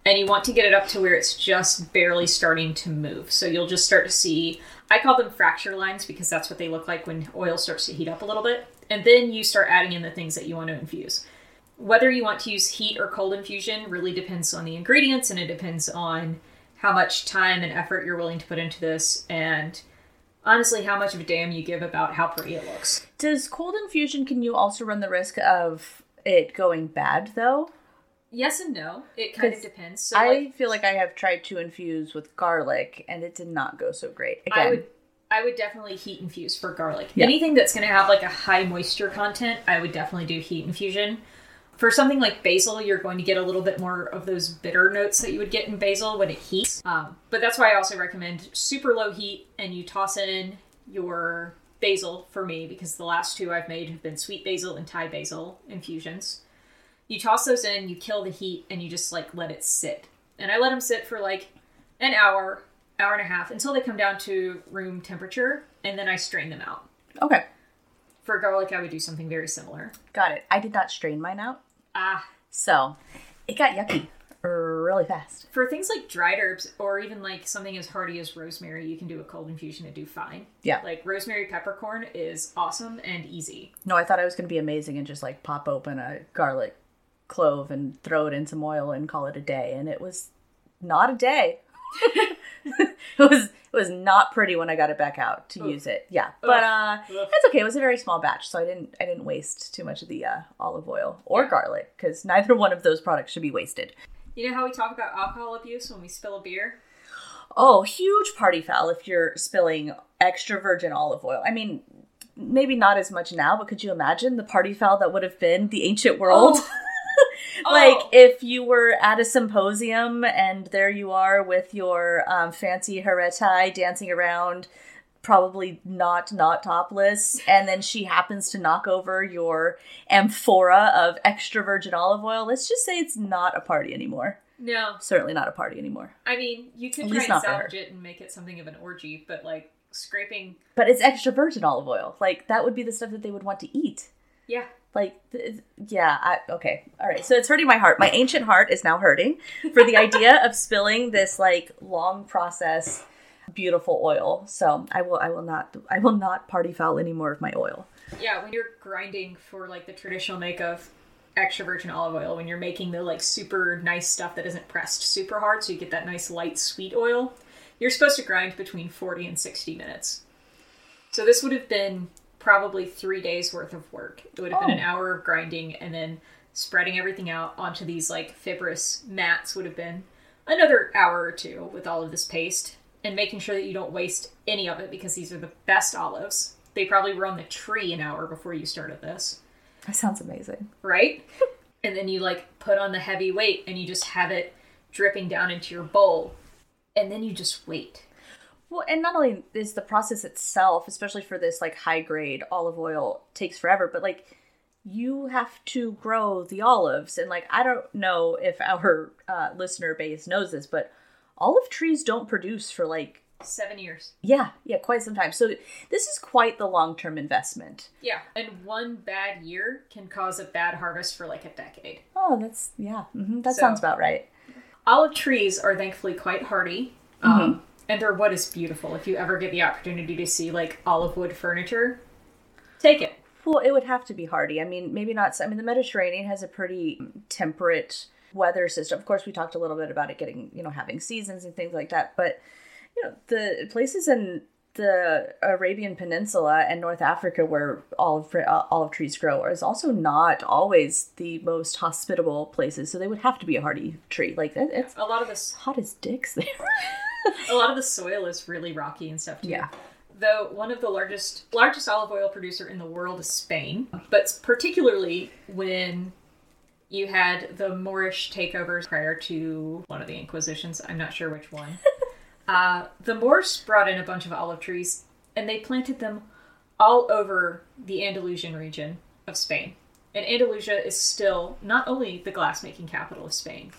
And you want to get it up to where it's just barely starting to move. So you'll just start to see, I call them fracture lines because that's what they look like when oil starts to heat up a little bit. And then you start adding in the things that you want to infuse. Whether you want to use heat or cold infusion really depends on the ingredients and it depends on how much time and effort you're willing to put into this and honestly how much of a damn you give about how pretty it looks. Does cold infusion can you also run the risk of it going bad though? Yes and no. It kind of depends. So I like, feel like I have tried to infuse with garlic and it did not go so great. Again, I would I would definitely heat infuse for garlic. Yeah. Anything that's going to have like a high moisture content, I would definitely do heat infusion. For something like basil, you're going to get a little bit more of those bitter notes that you would get in basil when it heats. Um, but that's why I also recommend super low heat and you toss in your basil for me because the last two I've made have been sweet basil and Thai basil infusions. You toss those in, you kill the heat, and you just like let it sit. And I let them sit for like an hour, hour and a half until they come down to room temperature, and then I strain them out. Okay, For garlic, I would do something very similar. got it. I did not strain mine out, Ah, so it got yucky really fast. for things like dried herbs or even like something as hardy as rosemary, you can do a cold infusion and do fine. Yeah. Like rosemary peppercorn is awesome and easy. No, I thought I was going to be amazing and just like pop open a garlic clove and throw it in some oil and call it a day, and it was not a day. *laughs* it was it was not pretty when I got it back out to use it. Yeah, but uh, Ugh. that's okay. It was a very small batch, so I didn't I didn't waste too much of the uh, olive oil or garlic because neither *laughs* one of those products should be wasted. You know how we talk about alcohol abuse when we spill a beer? Oh, huge party foul if you're spilling extra virgin olive oil. I mean, maybe not as much now, but could you imagine the party foul that would have been the ancient world? like *laughs* *laughs* Oh. if you were at a symposium and there you are with your um, fancy hetairai dancing around probably not not topless and then she happens to knock over your amphora of extra virgin olive oil let's just say it's not a party anymore. No, certainly not a party anymore. I mean you could At try and salvage it and make it something of an orgy, but like scraping, but it's extra virgin olive oil. Like that would be the stuff that they would want to eat. Yeah, like yeah I, okay all right so it's hurting my heart my ancient heart is now hurting for the idea of spilling this like long process beautiful oil so i will i will not i will not party foul any more of my oil yeah. When you're grinding for like the traditional make of extra virgin olive oil, when you're making the like super nice stuff that isn't pressed super hard, so you get that nice light sweet oil, you're supposed to grind between forty and sixty minutes. So this would have been probably three days worth of work. It would have been an Oh. hour of grinding and then spreading everything out onto these like fibrous mats would have been another hour or two with all of this paste and making sure that you don't waste any of it because these are the best olives. They probably were on the tree an hour before you started this, that sounds amazing right? *laughs* and then you like put on the heavy weight and you just have it dripping down into your bowl. And then you just wait. Well, and not only is the process itself, especially for this like high grade olive oil, takes forever, but like you have to grow the olives, and like I don't know if our uh, listener base knows this, but olive trees don't produce for like Seven years. yeah, yeah, quite some time. So this is quite the long term investment. Yeah. And one bad year can cause a bad harvest for like a decade. Oh, that's yeah, hmm that So- sounds about right. Olive trees are thankfully quite hardy. Um, and they're what is beautiful. If you ever get the opportunity to see like olive wood furniture, take it. Well, it would have to be hardy. I mean, maybe not. I mean, the Mediterranean has a pretty temperate weather system. Of course, we talked a little bit about it getting, you know, having seasons and things like that. But you know, the places in the Arabian Peninsula and North Africa where olive uh, olive trees grow is also not always the most hospitable places. So they would have to be a hardy tree. Like it's A lot of this hot as dicks there. *laughs* a lot of the soil is really rocky and stuff too. Yeah. Though one of the largest largest olive oil producer in the world is Spain, but particularly when you had the Moorish takeovers prior to one of the Inquisitions, I'm not sure which one. *laughs* uh, the Moors brought in a bunch of olive trees and they planted them all over the Andalusian region of Spain. And Andalusia is still not only the glassmaking capital of Spain,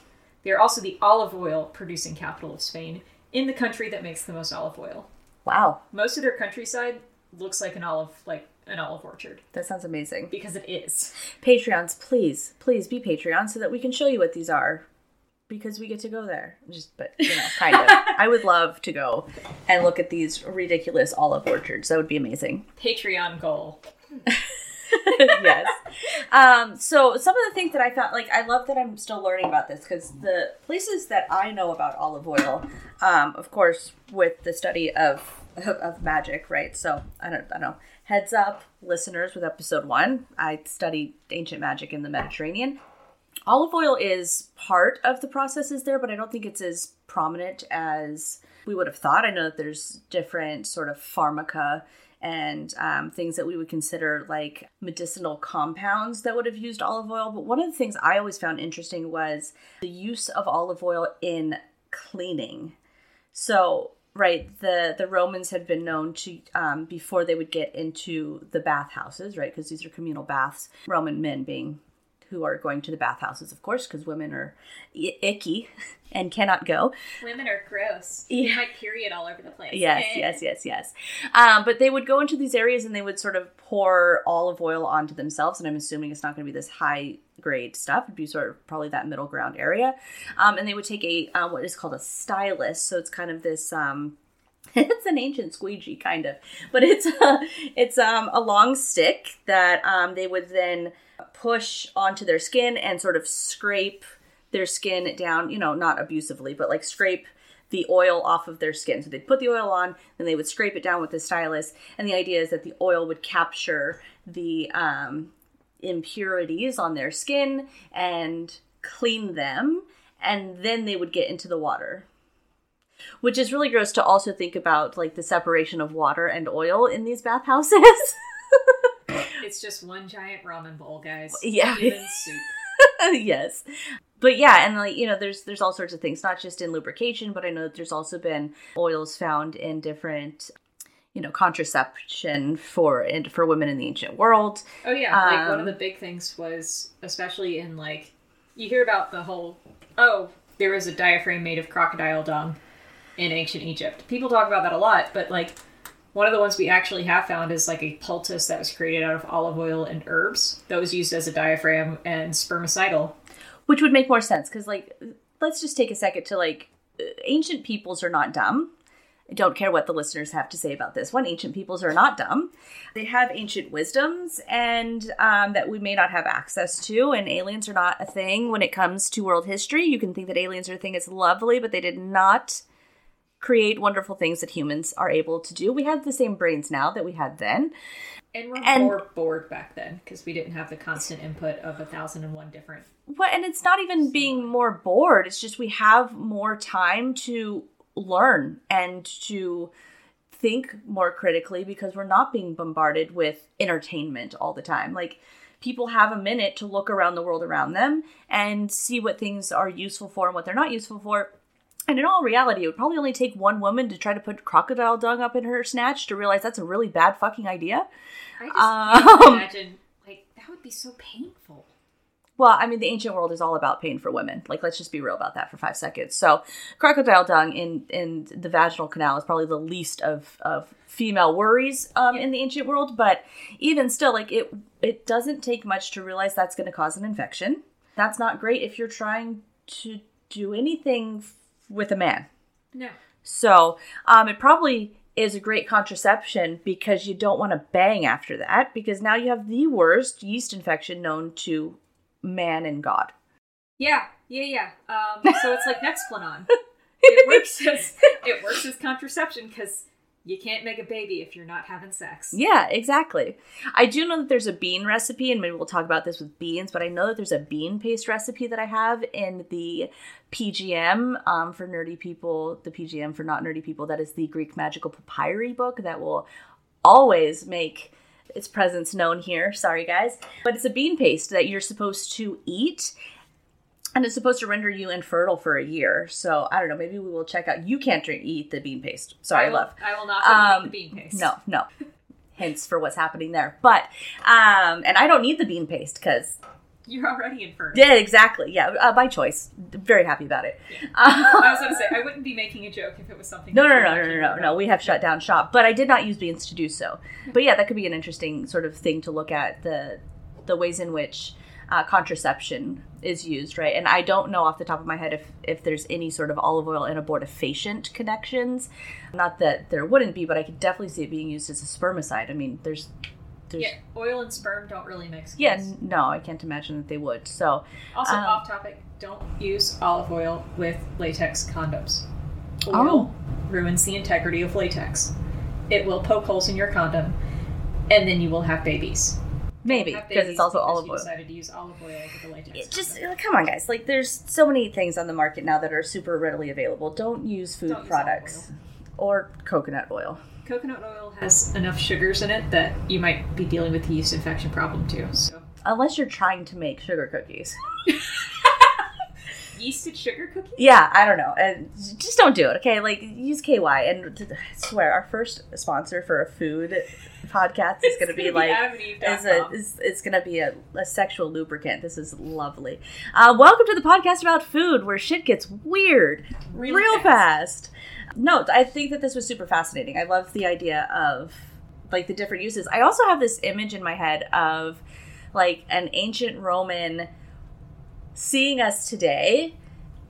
they are also the olive oil producing capital of Spain in the country that makes the most olive oil. wow, Most of their countryside looks like an olive like an olive orchard that sounds amazing. because it is. Patreons, please, please be Patreon so that we can show you what these are. Because we get to go there. Just but you know, kind of. *laughs* I would love to go and look at these ridiculous olive orchards. That would be amazing. Patreon goal. *laughs* *laughs* yes. Um, so some of the things that I found, like, I love that I'm still learning about this because the places that I know about olive oil, um, of course, with the study of, of *laughs* of magic, right? So I don't, I don't know. Heads up, listeners, with episode one, I studied ancient magic in the Mediterranean. Olive oil is part of the processes there, but I don't think it's as prominent as we would have thought. I know that there's different sort of pharmaca and um, things that we would consider like medicinal compounds that would have used olive oil. But one of the things I always found interesting was the use of olive oil in cleaning. So, right, the the Romans had been known to um, before they would get into the bathhouses, right? Because these are communal baths. Roman men being who are going to the bathhouses, of course, because women are I- icky *laughs* and cannot go. Women are gross. Yeah. My period all over the place. Yes, yes, yes, yes. Um, but they would go into these areas and they would sort of pour olive oil onto themselves. And I'm assuming it's not going to be this high grade stuff. It'd be sort of probably that middle ground area. Um, and they would take a uh, what is called a stylus. So it's kind of this. Um, *laughs* it's an ancient squeegee kind of. But it's a it's um a long stick that um they would then push onto their skin and sort of scrape their skin down you know not abusively but like scrape the oil off of their skin. So they'd put the oil on then they would scrape it down with the stylus. And the idea is that the oil would capture the um impurities on their skin and clean them and then they would get into the water which is really gross to also think about like the separation of water and oil in these bathhouses *laughs* It's just one giant ramen bowl, guys. Yeah. Even soup. *laughs* yes but yeah and like you know there's there's all sorts of things not just in lubrication but i know that there's also been oils found in different you know, contraception for and for women in the ancient world. Oh yeah, like one Um, of the big things was especially in like you hear about the whole oh there was a diaphragm made of crocodile dung in ancient Egypt. People talk about that a lot, but like one of the ones we actually have found is like a poultice that was created out of olive oil and herbs that was used as a diaphragm and spermicidal. which would make more sense because like let's just take a second to like ancient peoples are not dumb i don't care what the listeners have to say about this one ancient peoples are not dumb they have ancient wisdoms and um, that we may not have access to and aliens are not a thing when it comes to world history you can think that aliens are a thing it's lovely but they did not create wonderful things that humans are able to do we have the same brains now that we had then And we're And- more bored back then because we didn't have the constant input of a thousand and one different. What and it's not even being more bored. It's just we have more time to learn and to think more critically because we're not being bombarded with entertainment all the time. Like people have a minute to look around the world around them and see what things are useful for and what they're not useful for. And in all reality, it would probably only take one woman to try to put crocodile dung up in her snatch to realize that's a really bad fucking idea. I just can't Um, imagine like that would be so painful. Well, I mean, the ancient world is all about pain for women. Like, let's just be real about that for five seconds. So, crocodile dung in in the vaginal canal is probably the least of of female worries um, in the ancient world. But even still, like it it doesn't take much to realize that's going to cause an infection. That's not great if you're trying to do anything with a man. No. So um, it probably is a great contraception because you don't want to bang after that because now you have the worst yeast infection known to man and God. Yeah, yeah, yeah. Um, so it's like *laughs* Nexplanon. It works as it works as contraception because you can't make a baby if you're not having sex. Yeah, exactly. I do know that there's a bean recipe, and maybe we'll talk about this with beans, but I know that there's a bean paste recipe that I have in the PGM um, for nerdy people, the PGM for not nerdy people. That is the Greek Magical Papyri book that will always make its presence known here. Sorry, guys. But it's a bean paste that you're supposed to eat. And it's supposed to render you infertile for a year. So I don't know. Maybe we will check out. You can't drink, eat the bean paste. Sorry, I will, love. I will not Um, the bean paste. No, no. *laughs* Hints for what's happening there. But, um, and I don't need the bean paste because, you're already infertile. yeah, exactly. Yeah, uh, by choice. Very happy about it. *laughs* I was going to say I wouldn't be making a joke if it was something. No, no, no, no, no, no, no. We have shut down shop, but I did not use beans to do so. But yeah, that could be an interesting sort of thing to look at the the ways in which uh, contraception is used, right? And I don't know off the top of my head if if there's any sort of olive oil and abortifacient connections. Not that there wouldn't be, but I could definitely see it being used as a spermicide. I mean, there's there's Yeah, oil and sperm don't really mix. yeah, n- no, I can't imagine that they would. So Also, um, off topic. Don't use olive oil with latex condoms. Oil Oh. ruins the integrity of latex. It will poke holes in your condom, and then you will have babies. Maybe because it's also because olive oil. decided to use olive oil with the latex. It just come on guys like there's so many things on the market now that are super readily available don't use food Don't use products or coconut oil coconut oil has enough sugars in it that you might be dealing with the yeast infection problem too. So unless you're trying to make sugar cookies *laughs* yeasted sugar cookies. yeah i don't know and just don't do it okay like use ky and I swear our first sponsor for a food podcast is going to be like is a, is, it's going to be a, a sexual lubricant. This is lovely. Uh, welcome to the podcast about food where shit gets weird Really real fast. fast. No, I think that this was super fascinating. I love the idea of like the different uses. I also have this image in my head of like an ancient Roman seeing us today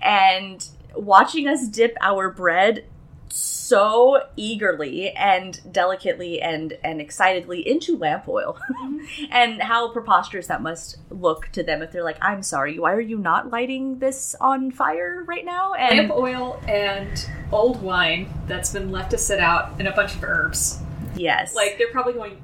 and watching us dip our bread so eagerly and delicately and and excitedly into lamp oil *laughs* and how preposterous that must look to them if they're like i'm sorry why are you not lighting this on fire right now and lamp oil and old wine that's been left to sit out and a bunch of herbs. yes Like they're probably going.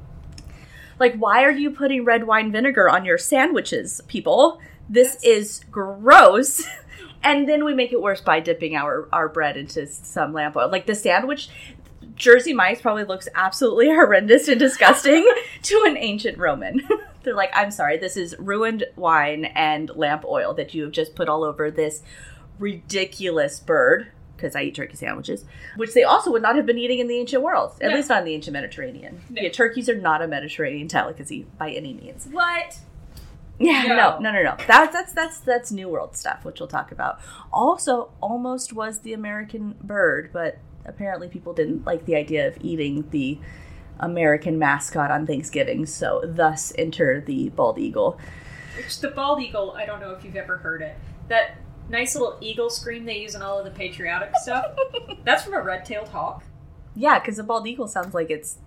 like why are you putting red wine vinegar on your sandwiches people this is gross *laughs* and then we make it worse by dipping our our bread into some lamp oil like the sandwich jersey mike's probably looks absolutely *laughs* horrendous and disgusting *laughs* to an ancient roman they're like i'm sorry this is ruined wine and lamp oil that you have just put all over this ridiculous bird because I eat turkey sandwiches, which they also would not have been eating in the ancient world, at No. least not in the ancient Mediterranean. No. Yeah, turkeys are not a Mediterranean delicacy by any means. What? Yeah, No. no, no, no, no. That's that's that's that's New World stuff, which we'll talk about. Also, almost was the American bird, but apparently people didn't like the idea of eating the American mascot on Thanksgiving, so thus enter the bald eagle. Which the bald eagle, I don't know if you've ever heard it. That nice little eagle scream they use in all of the patriotic stuff. *laughs* That's from a red-tailed hawk. Yeah, because the bald eagle sounds like it's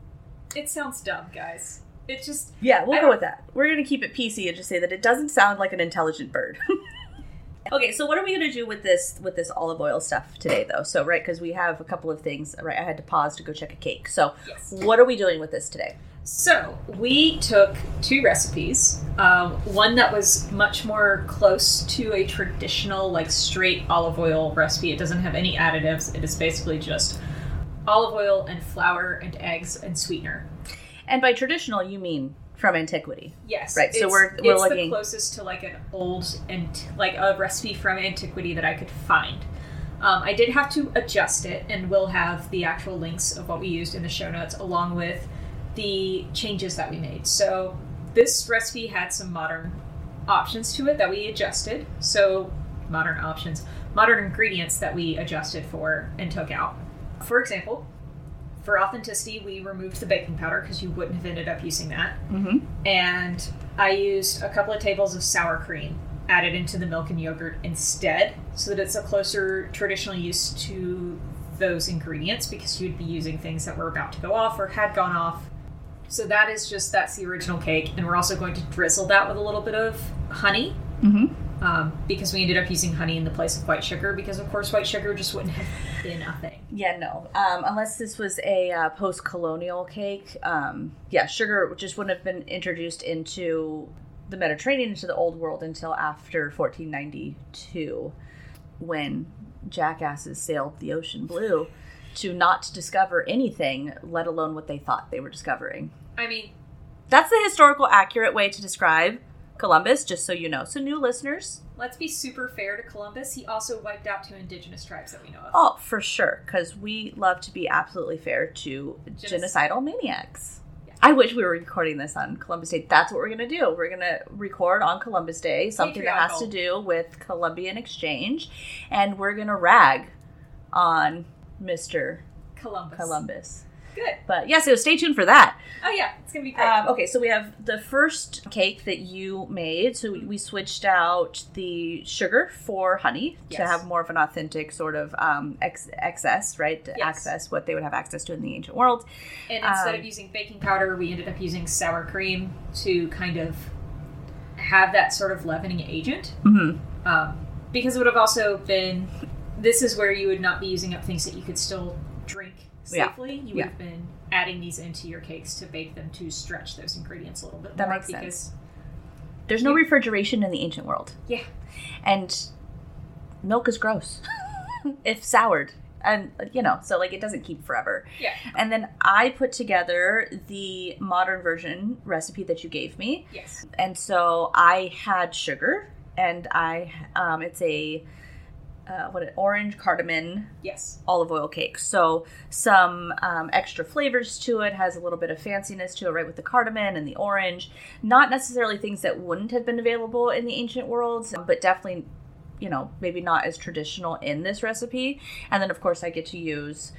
It sounds dumb, guys. It just Yeah, we'll I go with that. We're going to keep it PC and just say that it doesn't sound like an intelligent bird. *laughs* okay, so what are we going to do with this with this olive oil stuff today though? So, right, cuz we have a couple of things, right? I had to pause to go check a cake. So, Yes. what are we doing with this today? So we took two recipes. Um, one that was much more close to a traditional, like straight olive oil recipe. It doesn't have any additives. It is basically just olive oil and flour and eggs and sweetener. And by traditional, you mean from antiquity. Yes, Right, so we're- we're it's looking- the closest to like an old and like a recipe from antiquity that I could find. Um, I did have to adjust it, and we'll have the actual links of what we used in the show notes, along with the changes that we made. So this recipe had some modern options to it that we adjusted. So modern options, modern ingredients that we adjusted for and took out. For example, for authenticity, we removed the baking powder because you wouldn't have ended up using that Mm-hmm. and I used a couple of tables of sour cream added into the milk and yogurt instead, so that it's a closer traditional use to those ingredients because you'd be using things that were about to go off or had gone off. So that is just that's the original cake, and we're also going to drizzle that with a little bit of honey. Mm-hmm. Um, because we ended up using honey in the place of white sugar, because of course white sugar just wouldn't have been a thing. Yeah, no. Um, unless this was a uh, post-colonial cake, um, yeah, sugar just wouldn't have been introduced into the Mediterranean, into the Old World until after 1492, when jackasses sailed the ocean blue to not discover anything, let alone what they thought they were discovering. I mean, That's the historical accurate way to describe Columbus, just so you know. So, new listeners, let's be super fair to Columbus. He also wiped out two indigenous tribes that we know of. oh, for sure, because we love to be absolutely fair to Genoc- genocidal maniacs. Yeah. I wish we were recording this on Columbus Day. That's what we're going to do. We're going to record on Columbus Day something that has to do with Columbian exchange, and we're going to rag on Mr. Columbus. Columbus. Good. But yeah, so stay tuned for that. Oh yeah, it's gonna be great. Um, okay, so we have the first cake that you made. So we, switched out the sugar for honey to have more of an authentic sort of um, ex- excess, right? To Yes. access what they would have access to in the ancient world. and instead um, of using baking powder, we ended up using sour cream to kind of have that sort of leavening agent. Mm-hmm. Um, because it would have also been. This is where you would not be using up things that you could still drink Yeah. safely. You would Yeah. have been adding these into your cakes to bake them to stretch those ingredients a little bit That more. makes sense. There's no refrigeration in the ancient world, yeah, and milk is gross *laughs* if soured. And you know, so like it doesn't keep forever. yeah, And then I put together the modern version recipe that you gave me. yes, and so I had sugar, and I um, it's a uh, what an orange cardamom yes, olive oil cake. So some um, extra flavors to it, has a little bit of fanciness to it, right, with the cardamom and the orange. Not necessarily things that wouldn't have been available in the ancient worlds, but definitely, you know, maybe not as traditional in this recipe. And then, of course, I get to use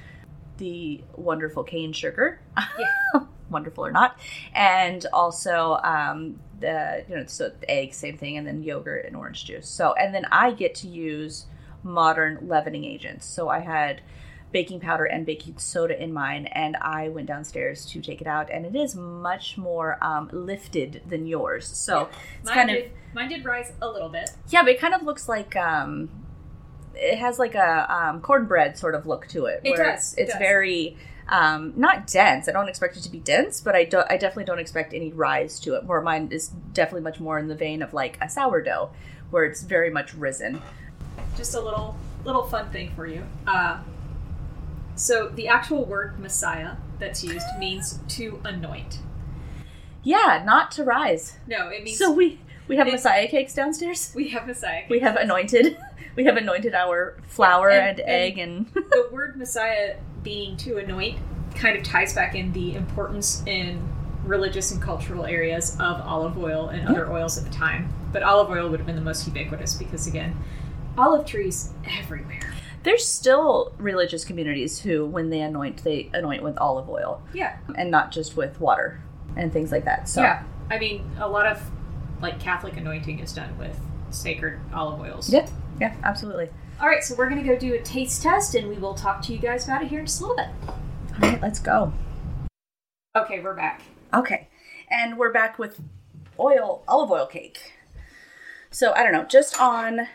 the wonderful cane sugar. yeah. *laughs* Wonderful or not, and also um, the you know so the egg same thing, and then yogurt and orange juice. So and then I get to use modern leavening agents. So I had baking powder and baking soda in mine, and I went downstairs to take it out, and it is much more um, lifted than yours. So it's mine kind did, of mine did rise a little bit. yeah, but it kind of looks like um, it has like a um, cornbread sort of look to it. It where does, It's, it does. very um, not dense. I don't expect it to be dense, but I don't. I definitely don't expect any rise to it. Where mine is definitely much more in the vein of like a sourdough, where it's very much risen. Just a little little fun thing for you. Uh, so the actual word Messiah that's used means to anoint. Yeah, not to rise. No, it means So we We have Messiah cakes downstairs. We have Messiah. We have anointed. *laughs* We have anointed our flour Yeah, and, and- egg and *laughs* the word Messiah being to anoint kind of ties back in the importance in religious and cultural areas of olive oil and other oils at the time. But olive oil would have been the most ubiquitous because, again, olive trees everywhere. there's still religious communities who when they anoint they anoint with olive oil Yeah. and not just with water and things like that. So Yeah. I mean, a lot of like Catholic anointing is done with sacred olive oils. Yep. yeah, absolutely. All right, so we're going to go do a taste test and we will talk to you guys about it here in just a little bit. All right, let's go. Okay, we're back. Okay. And we're back with oil, olive oil cake. So I don't know, just on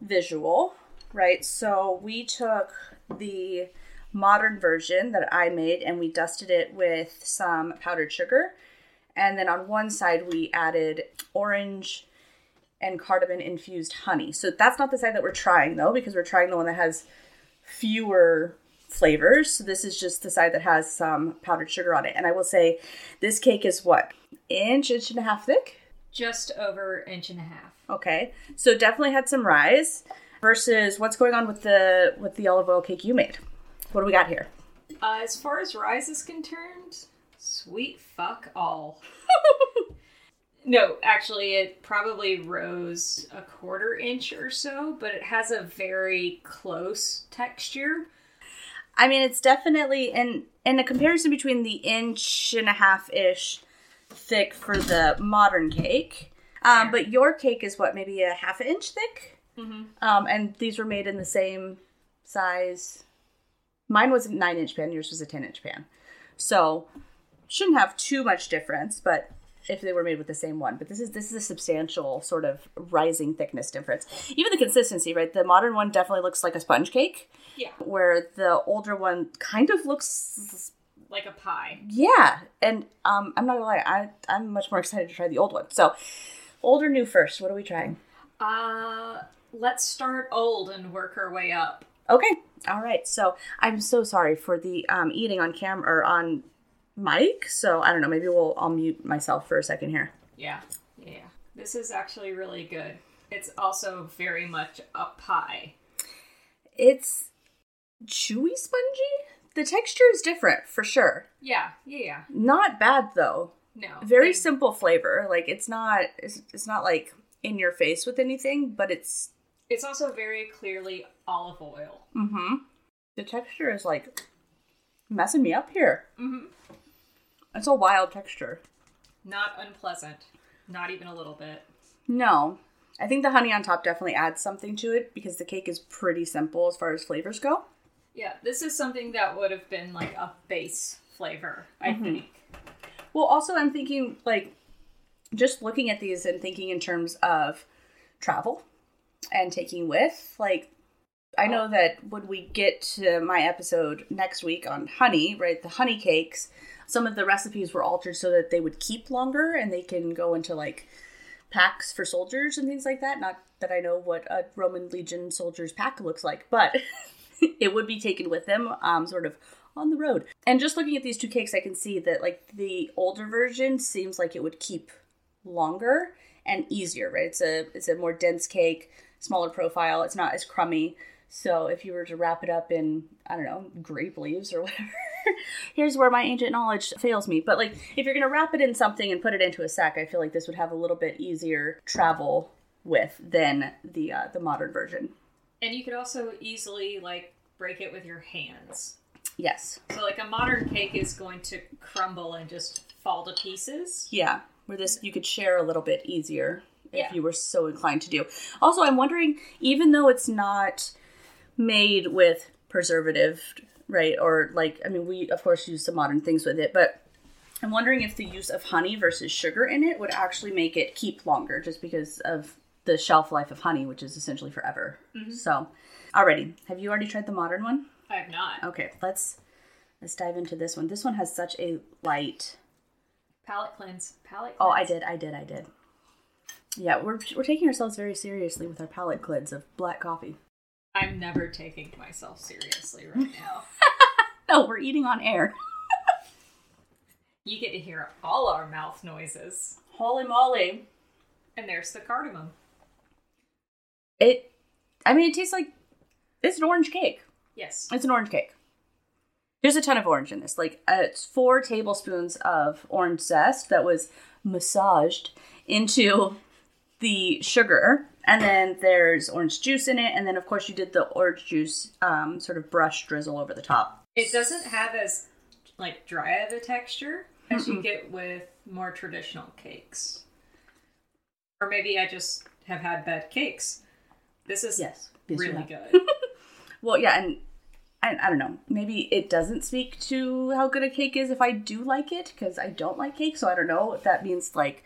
visual, right? So we took the modern version that I made and we dusted it with some powdered sugar. And then on one side, we added orange and cardamom infused honey. So that's not the side that we're trying though, because we're trying the one that has fewer flavors. So this is just the side that has some powdered sugar on it. And I will say this cake is what? Inch, inch and a half thick? Just over inch and a half. Okay. So definitely had some rise versus what's going on with the with the olive oil cake you made. What do we got here? Uh, as far as rise is concerned, sweet fuck all. *laughs* no, actually, it probably rose a quarter inch or so, but it has a very close texture. I mean, it's definitely in in a comparison between the inch and a half ish thick for the modern cake. Um, but your cake is what, maybe a half an inch thick? Mm-hmm. Um, and these were made in the same size. Mine was a nine inch pan, yours was a 10 inch pan. So shouldn't have too much difference, but if they were made with the same one. But this is this is a substantial sort of rising thickness difference. Even the consistency, right? The modern one definitely looks like a sponge cake, Yeah, where the older one kind of looks like a pie. yeah. And um I'm not gonna lie, I I'm much more *laughs* excited to try the old one. So old or new first, what are we trying? Uh, let's start old and work our way up. Okay. All right. So I'm so sorry for the um, eating on camera or on mic. So I don't know. Maybe we'll I'll mute myself for a second here. Yeah, yeah. This is actually really good. It's also very much a pie. It's chewy, spongy. The texture is different for sure. Yeah, yeah, yeah. Not bad though. No, Very and- simple flavor. Like it's not it's, it's not like in your face with anything, but it's It's also very clearly olive oil. mm-hmm. The texture is like messing me up here. Mm-hmm. It's a wild texture. Not unpleasant. Not even a little bit. No. I think the honey on top definitely adds something to it because the cake is pretty simple as far as flavors go. Yeah, this is something that would have been like a base flavor, I think. Well, also, I'm thinking like just looking at these and thinking in terms of travel and taking with. Like, I know that when we get to my episode next week on honey, right, the honey cakes, some of the recipes were altered so that they would keep longer and they can go into like packs for soldiers and things like that. Not that I know what a Roman Legion soldier's pack looks like, but *laughs* it would be taken with them, um, sort of on the road. And just looking at these two cakes, I can see that like the older version seems like it would keep longer and easier, right? It's a it's a more dense cake, smaller profile. It's not as crummy. So if you were to wrap it up in I don't know grape leaves or *laughs* whatever, here's where my ancient knowledge fails me. But like if you're gonna wrap it in something and put it into a sack, I feel like this would have a little bit easier travel with than the uh, the modern version. And you could also easily like break it with your hands. Yes. So like a modern cake is going to crumble and just fall to pieces. Yeah, where this you could share a little bit easier if Yeah. you were so inclined to do. Also, I'm wondering, even though it's not made with preservative, right? Or like, I mean, we of course use some modern things with it, but I'm wondering if the use of honey versus sugar in it would actually make it keep longer, just because of the shelf life of honey, which is essentially forever. Mm-hmm. So, already, have you already tried the modern one? I have not. Okay, let's let's dive into this one. This one has such a light palette cleanse. Palette. cleanse. Oh, I did, I did, I did. Yeah, we're we're taking ourselves very seriously with our palette cleanse of black coffee. I'm never taking myself seriously right *laughs* now. No, we're eating on air. you get to hear all our mouth noises. Holy moly! And there's the cardamom. It, I mean, it tastes like it's an orange cake. Yes. It's an orange cake. There's a ton of orange in this. Like uh, it's four tablespoons of orange zest that was massaged into the sugar, and then there's orange juice in it, and then of course you did the orange juice um, sort of brush drizzle over the top. It doesn't have as like dry of a texture as you get with more traditional cakes. Or maybe I just have had bad cakes. This is yes, really good. *laughs* Well, yeah, and I, I don't know. Maybe it doesn't speak to how good a cake is if I do like it, because I don't like cake, so I don't know if that means like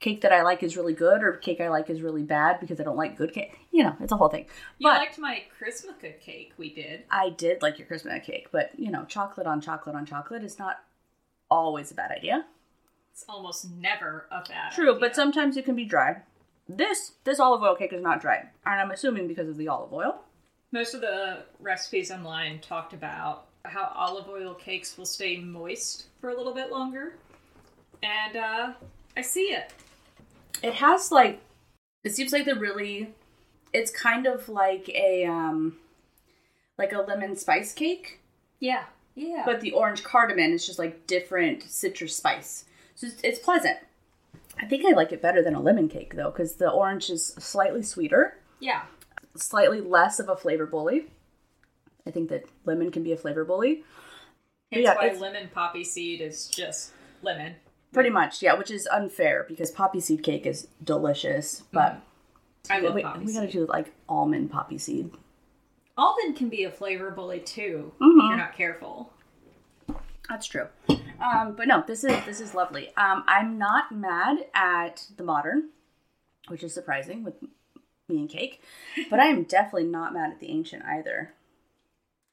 cake that I like is really good or cake I like is really bad because I don't like good cake. You know, it's a whole thing. You But liked my Christmas cake we did. I did like your Christmas cake, but you know, chocolate on chocolate on chocolate is not always a bad idea. It's almost never a bad True, idea. but sometimes it can be dry. This this olive oil cake is not dry, and I'm assuming because of the olive oil. Most of the recipes online talked about how olive oil cakes will stay moist for a little bit longer. And uh, I see it. It has like it seems like the really it's kind of like a um like a lemon spice cake, Yeah. Yeah. but the orange cardamom is just like different citrus spice. So it's, it's pleasant. I think I like it better than a lemon cake though, because the orange is slightly sweeter, yeah. Slightly less of a flavor bully. I think that lemon can be a flavor bully. Hence yeah, why it's- lemon poppy seed is just lemon. Pretty much, yeah, which is unfair because poppy seed cake is delicious, but I love we, poppy we gotta seed. do like almond poppy seed. Almond can be a flavor bully too Mm-hmm. if you're not careful. That's true. Um, but no, this is this is lovely. Um, I'm not mad at the modern, which is surprising with me and cake, but I am definitely not mad at the ancient either.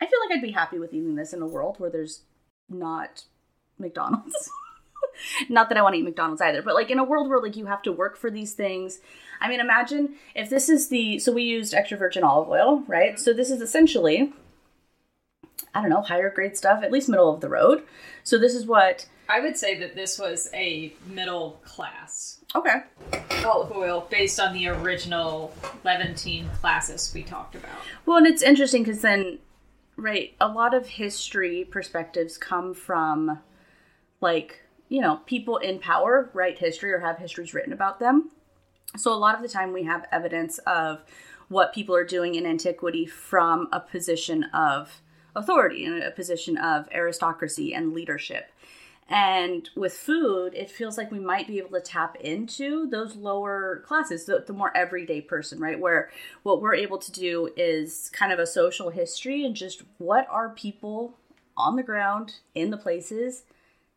I feel like I'd be happy with eating this in a world where there's not McDonald's. *laughs* not that I want to eat McDonald's either, but like in a world where like you have to work for these things. I mean, imagine if this is the so we used extra virgin olive oil, right? So this is essentially I don't know, higher grade stuff, at least middle of the road. So this is what I would say that this was a middle class okay. olive oil based on the original Levantine classes we talked about. Well, and it's interesting because then, right, a lot of history perspectives come from, like, you know, people in power write history or have histories written about them. So a lot of the time we have evidence of what people are doing in antiquity from a position of authority and a position of aristocracy and leadership. And with food, it feels like we might be able to tap into those lower classes, the, the more everyday person, right? Where what we're able to do is kind of a social history and just what are people on the ground in the places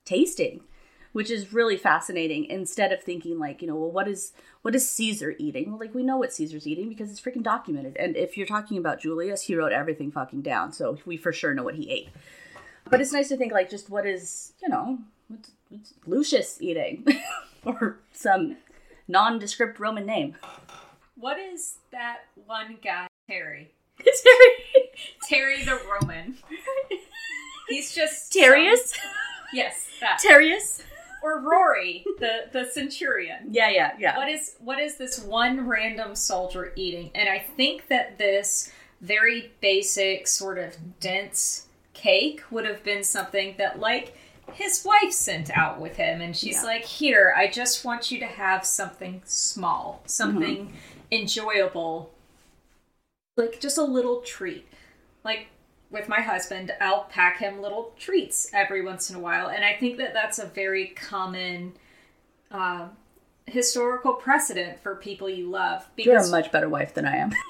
tasting which is really fascinating instead of thinking like you know well what is what is caesar eating well like we know what caesar's eating because it's freaking documented and if you're talking about julius he wrote everything fucking down so we for sure know what he ate but it's nice to think like just what is you know what's, what's lucius eating *laughs* or some nondescript roman name What is that one guy, Terry? Terry- *laughs* Terry the Roman. *laughs* He's just Terrius? some- yes, that. Terrius? Or Rory, the the centurion. Yeah, yeah, yeah. What is what is this one random soldier eating? And I think that this very basic sort of dense cake would have been something that like his wife sent out with him and she's Yeah. like, "Here, I just want you to have something small, something Mm-hmm. enjoyable. Like just a little treat." Like with my husband, I'll pack him little treats every once in a while, and I think that that's a very common uh, historical precedent for people you love. You're a much better wife than I am. *laughs*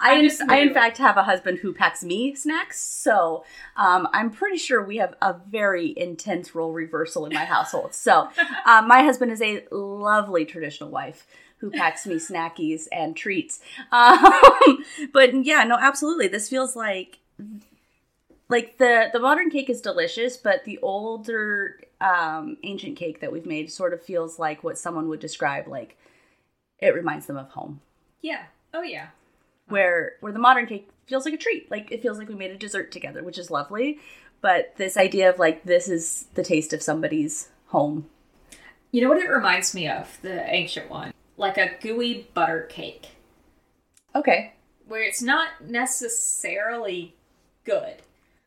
I, I'm in, just I in fact have a husband who packs me snacks, so um, I'm pretty sure we have a very intense role reversal in my household. So um, *laughs* my husband is a lovely traditional wife who packs me *laughs* snackies and treats. Um, but yeah, no, absolutely. This feels like like the the modern cake is delicious, but the older um, ancient cake that we've made sort of feels like what someone would describe like it reminds them of home. Yeah, oh yeah, where where the modern cake feels like a treat. Like it feels like we made a dessert together which is lovely. But this idea of like this is the taste of somebody's home. You know what it reminds me of? The ancient one. like a gooey butter cake, Okay. where it's not necessarily good.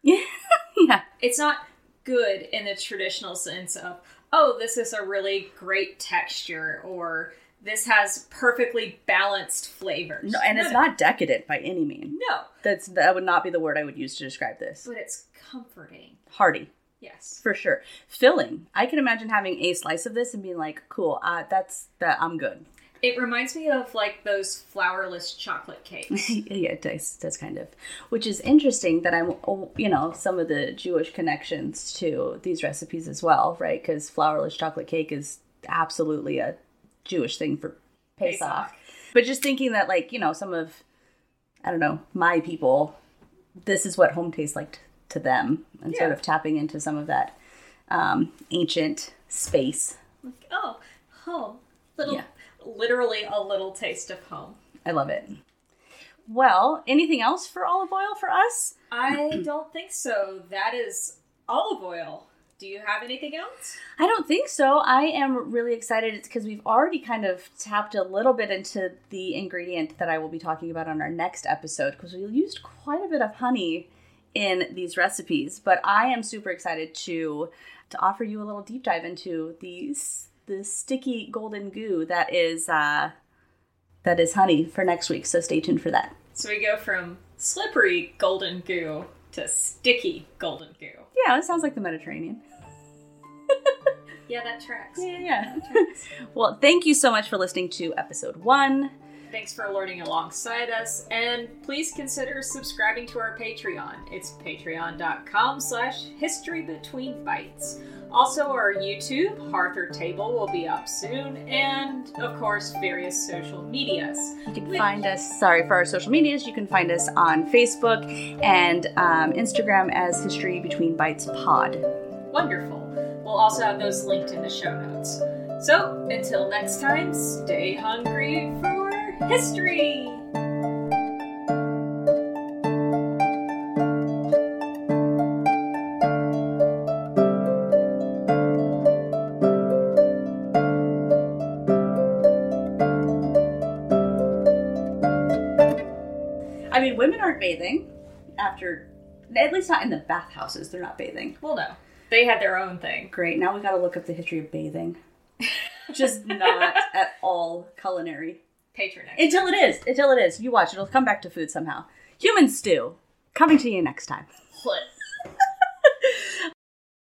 Yeah. *laughs* yeah. It's not good in the traditional sense of, oh, this is a really great texture, or this has perfectly balanced flavors. No, and it's no, not decadent by any means. No, That's that would not be the word I would use to describe this. but it's comforting. Hearty, Yes. for sure. Filling. I can imagine having a slice of this and being like, "Cool, uh, that's that. I'm good." It reminds me of like those flourless chocolate cakes. *laughs* yeah, it does, does kind of. Which is interesting that I'm, oh, you know, some of the Jewish connections to these recipes as well, right? Because flourless chocolate cake is absolutely a Jewish thing for Pesach. Pesach. But just thinking that, like, you know, some of, I don't know, my people, this is what home tastes like t- to them, and sort of tapping into some of that um, ancient space. like, oh, home. Little, Yeah. Literally a little taste of home. I love it. Well, anything else for olive oil for us? I don't think so. That is olive oil. Do you have anything else? I don't think so. I am really excited. It's because we've already kind of tapped a little bit into the ingredient that I will be talking about on our next episode because we used quite a bit of honey in these recipes. But I am super excited to to offer you a little deep dive into these the sticky golden goo that is uh, that is honey for next week. So stay tuned for that. So we go from slippery golden goo to sticky golden goo. Yeah, it sounds like the Mediterranean. *laughs* Yeah, that tracks. Yeah, yeah. yeah. *laughs* well, thank you so much for listening to episode one. Thanks for learning alongside us, and please consider subscribing to our Patreon. It's patreon.com slash history between bites. Also, our YouTube, Harther Table, will be up soon, and of course, various social medias. You can find us, sorry, for our social medias, you can find us on Facebook and um, Instagram as History Between Bites Pod. Wonderful. We'll also have those linked in the show notes. So, until next time, stay hungry for history! I mean, women aren't bathing after, at least not in the bathhouses, they're not bathing. Well, no. They had their own thing. Great, now we gotta look up the history of bathing. Just not *laughs* at all culinary. Patronage. Until it is, until it is. You watch, it'll come back to food somehow. Human stew, coming to you next time. *laughs*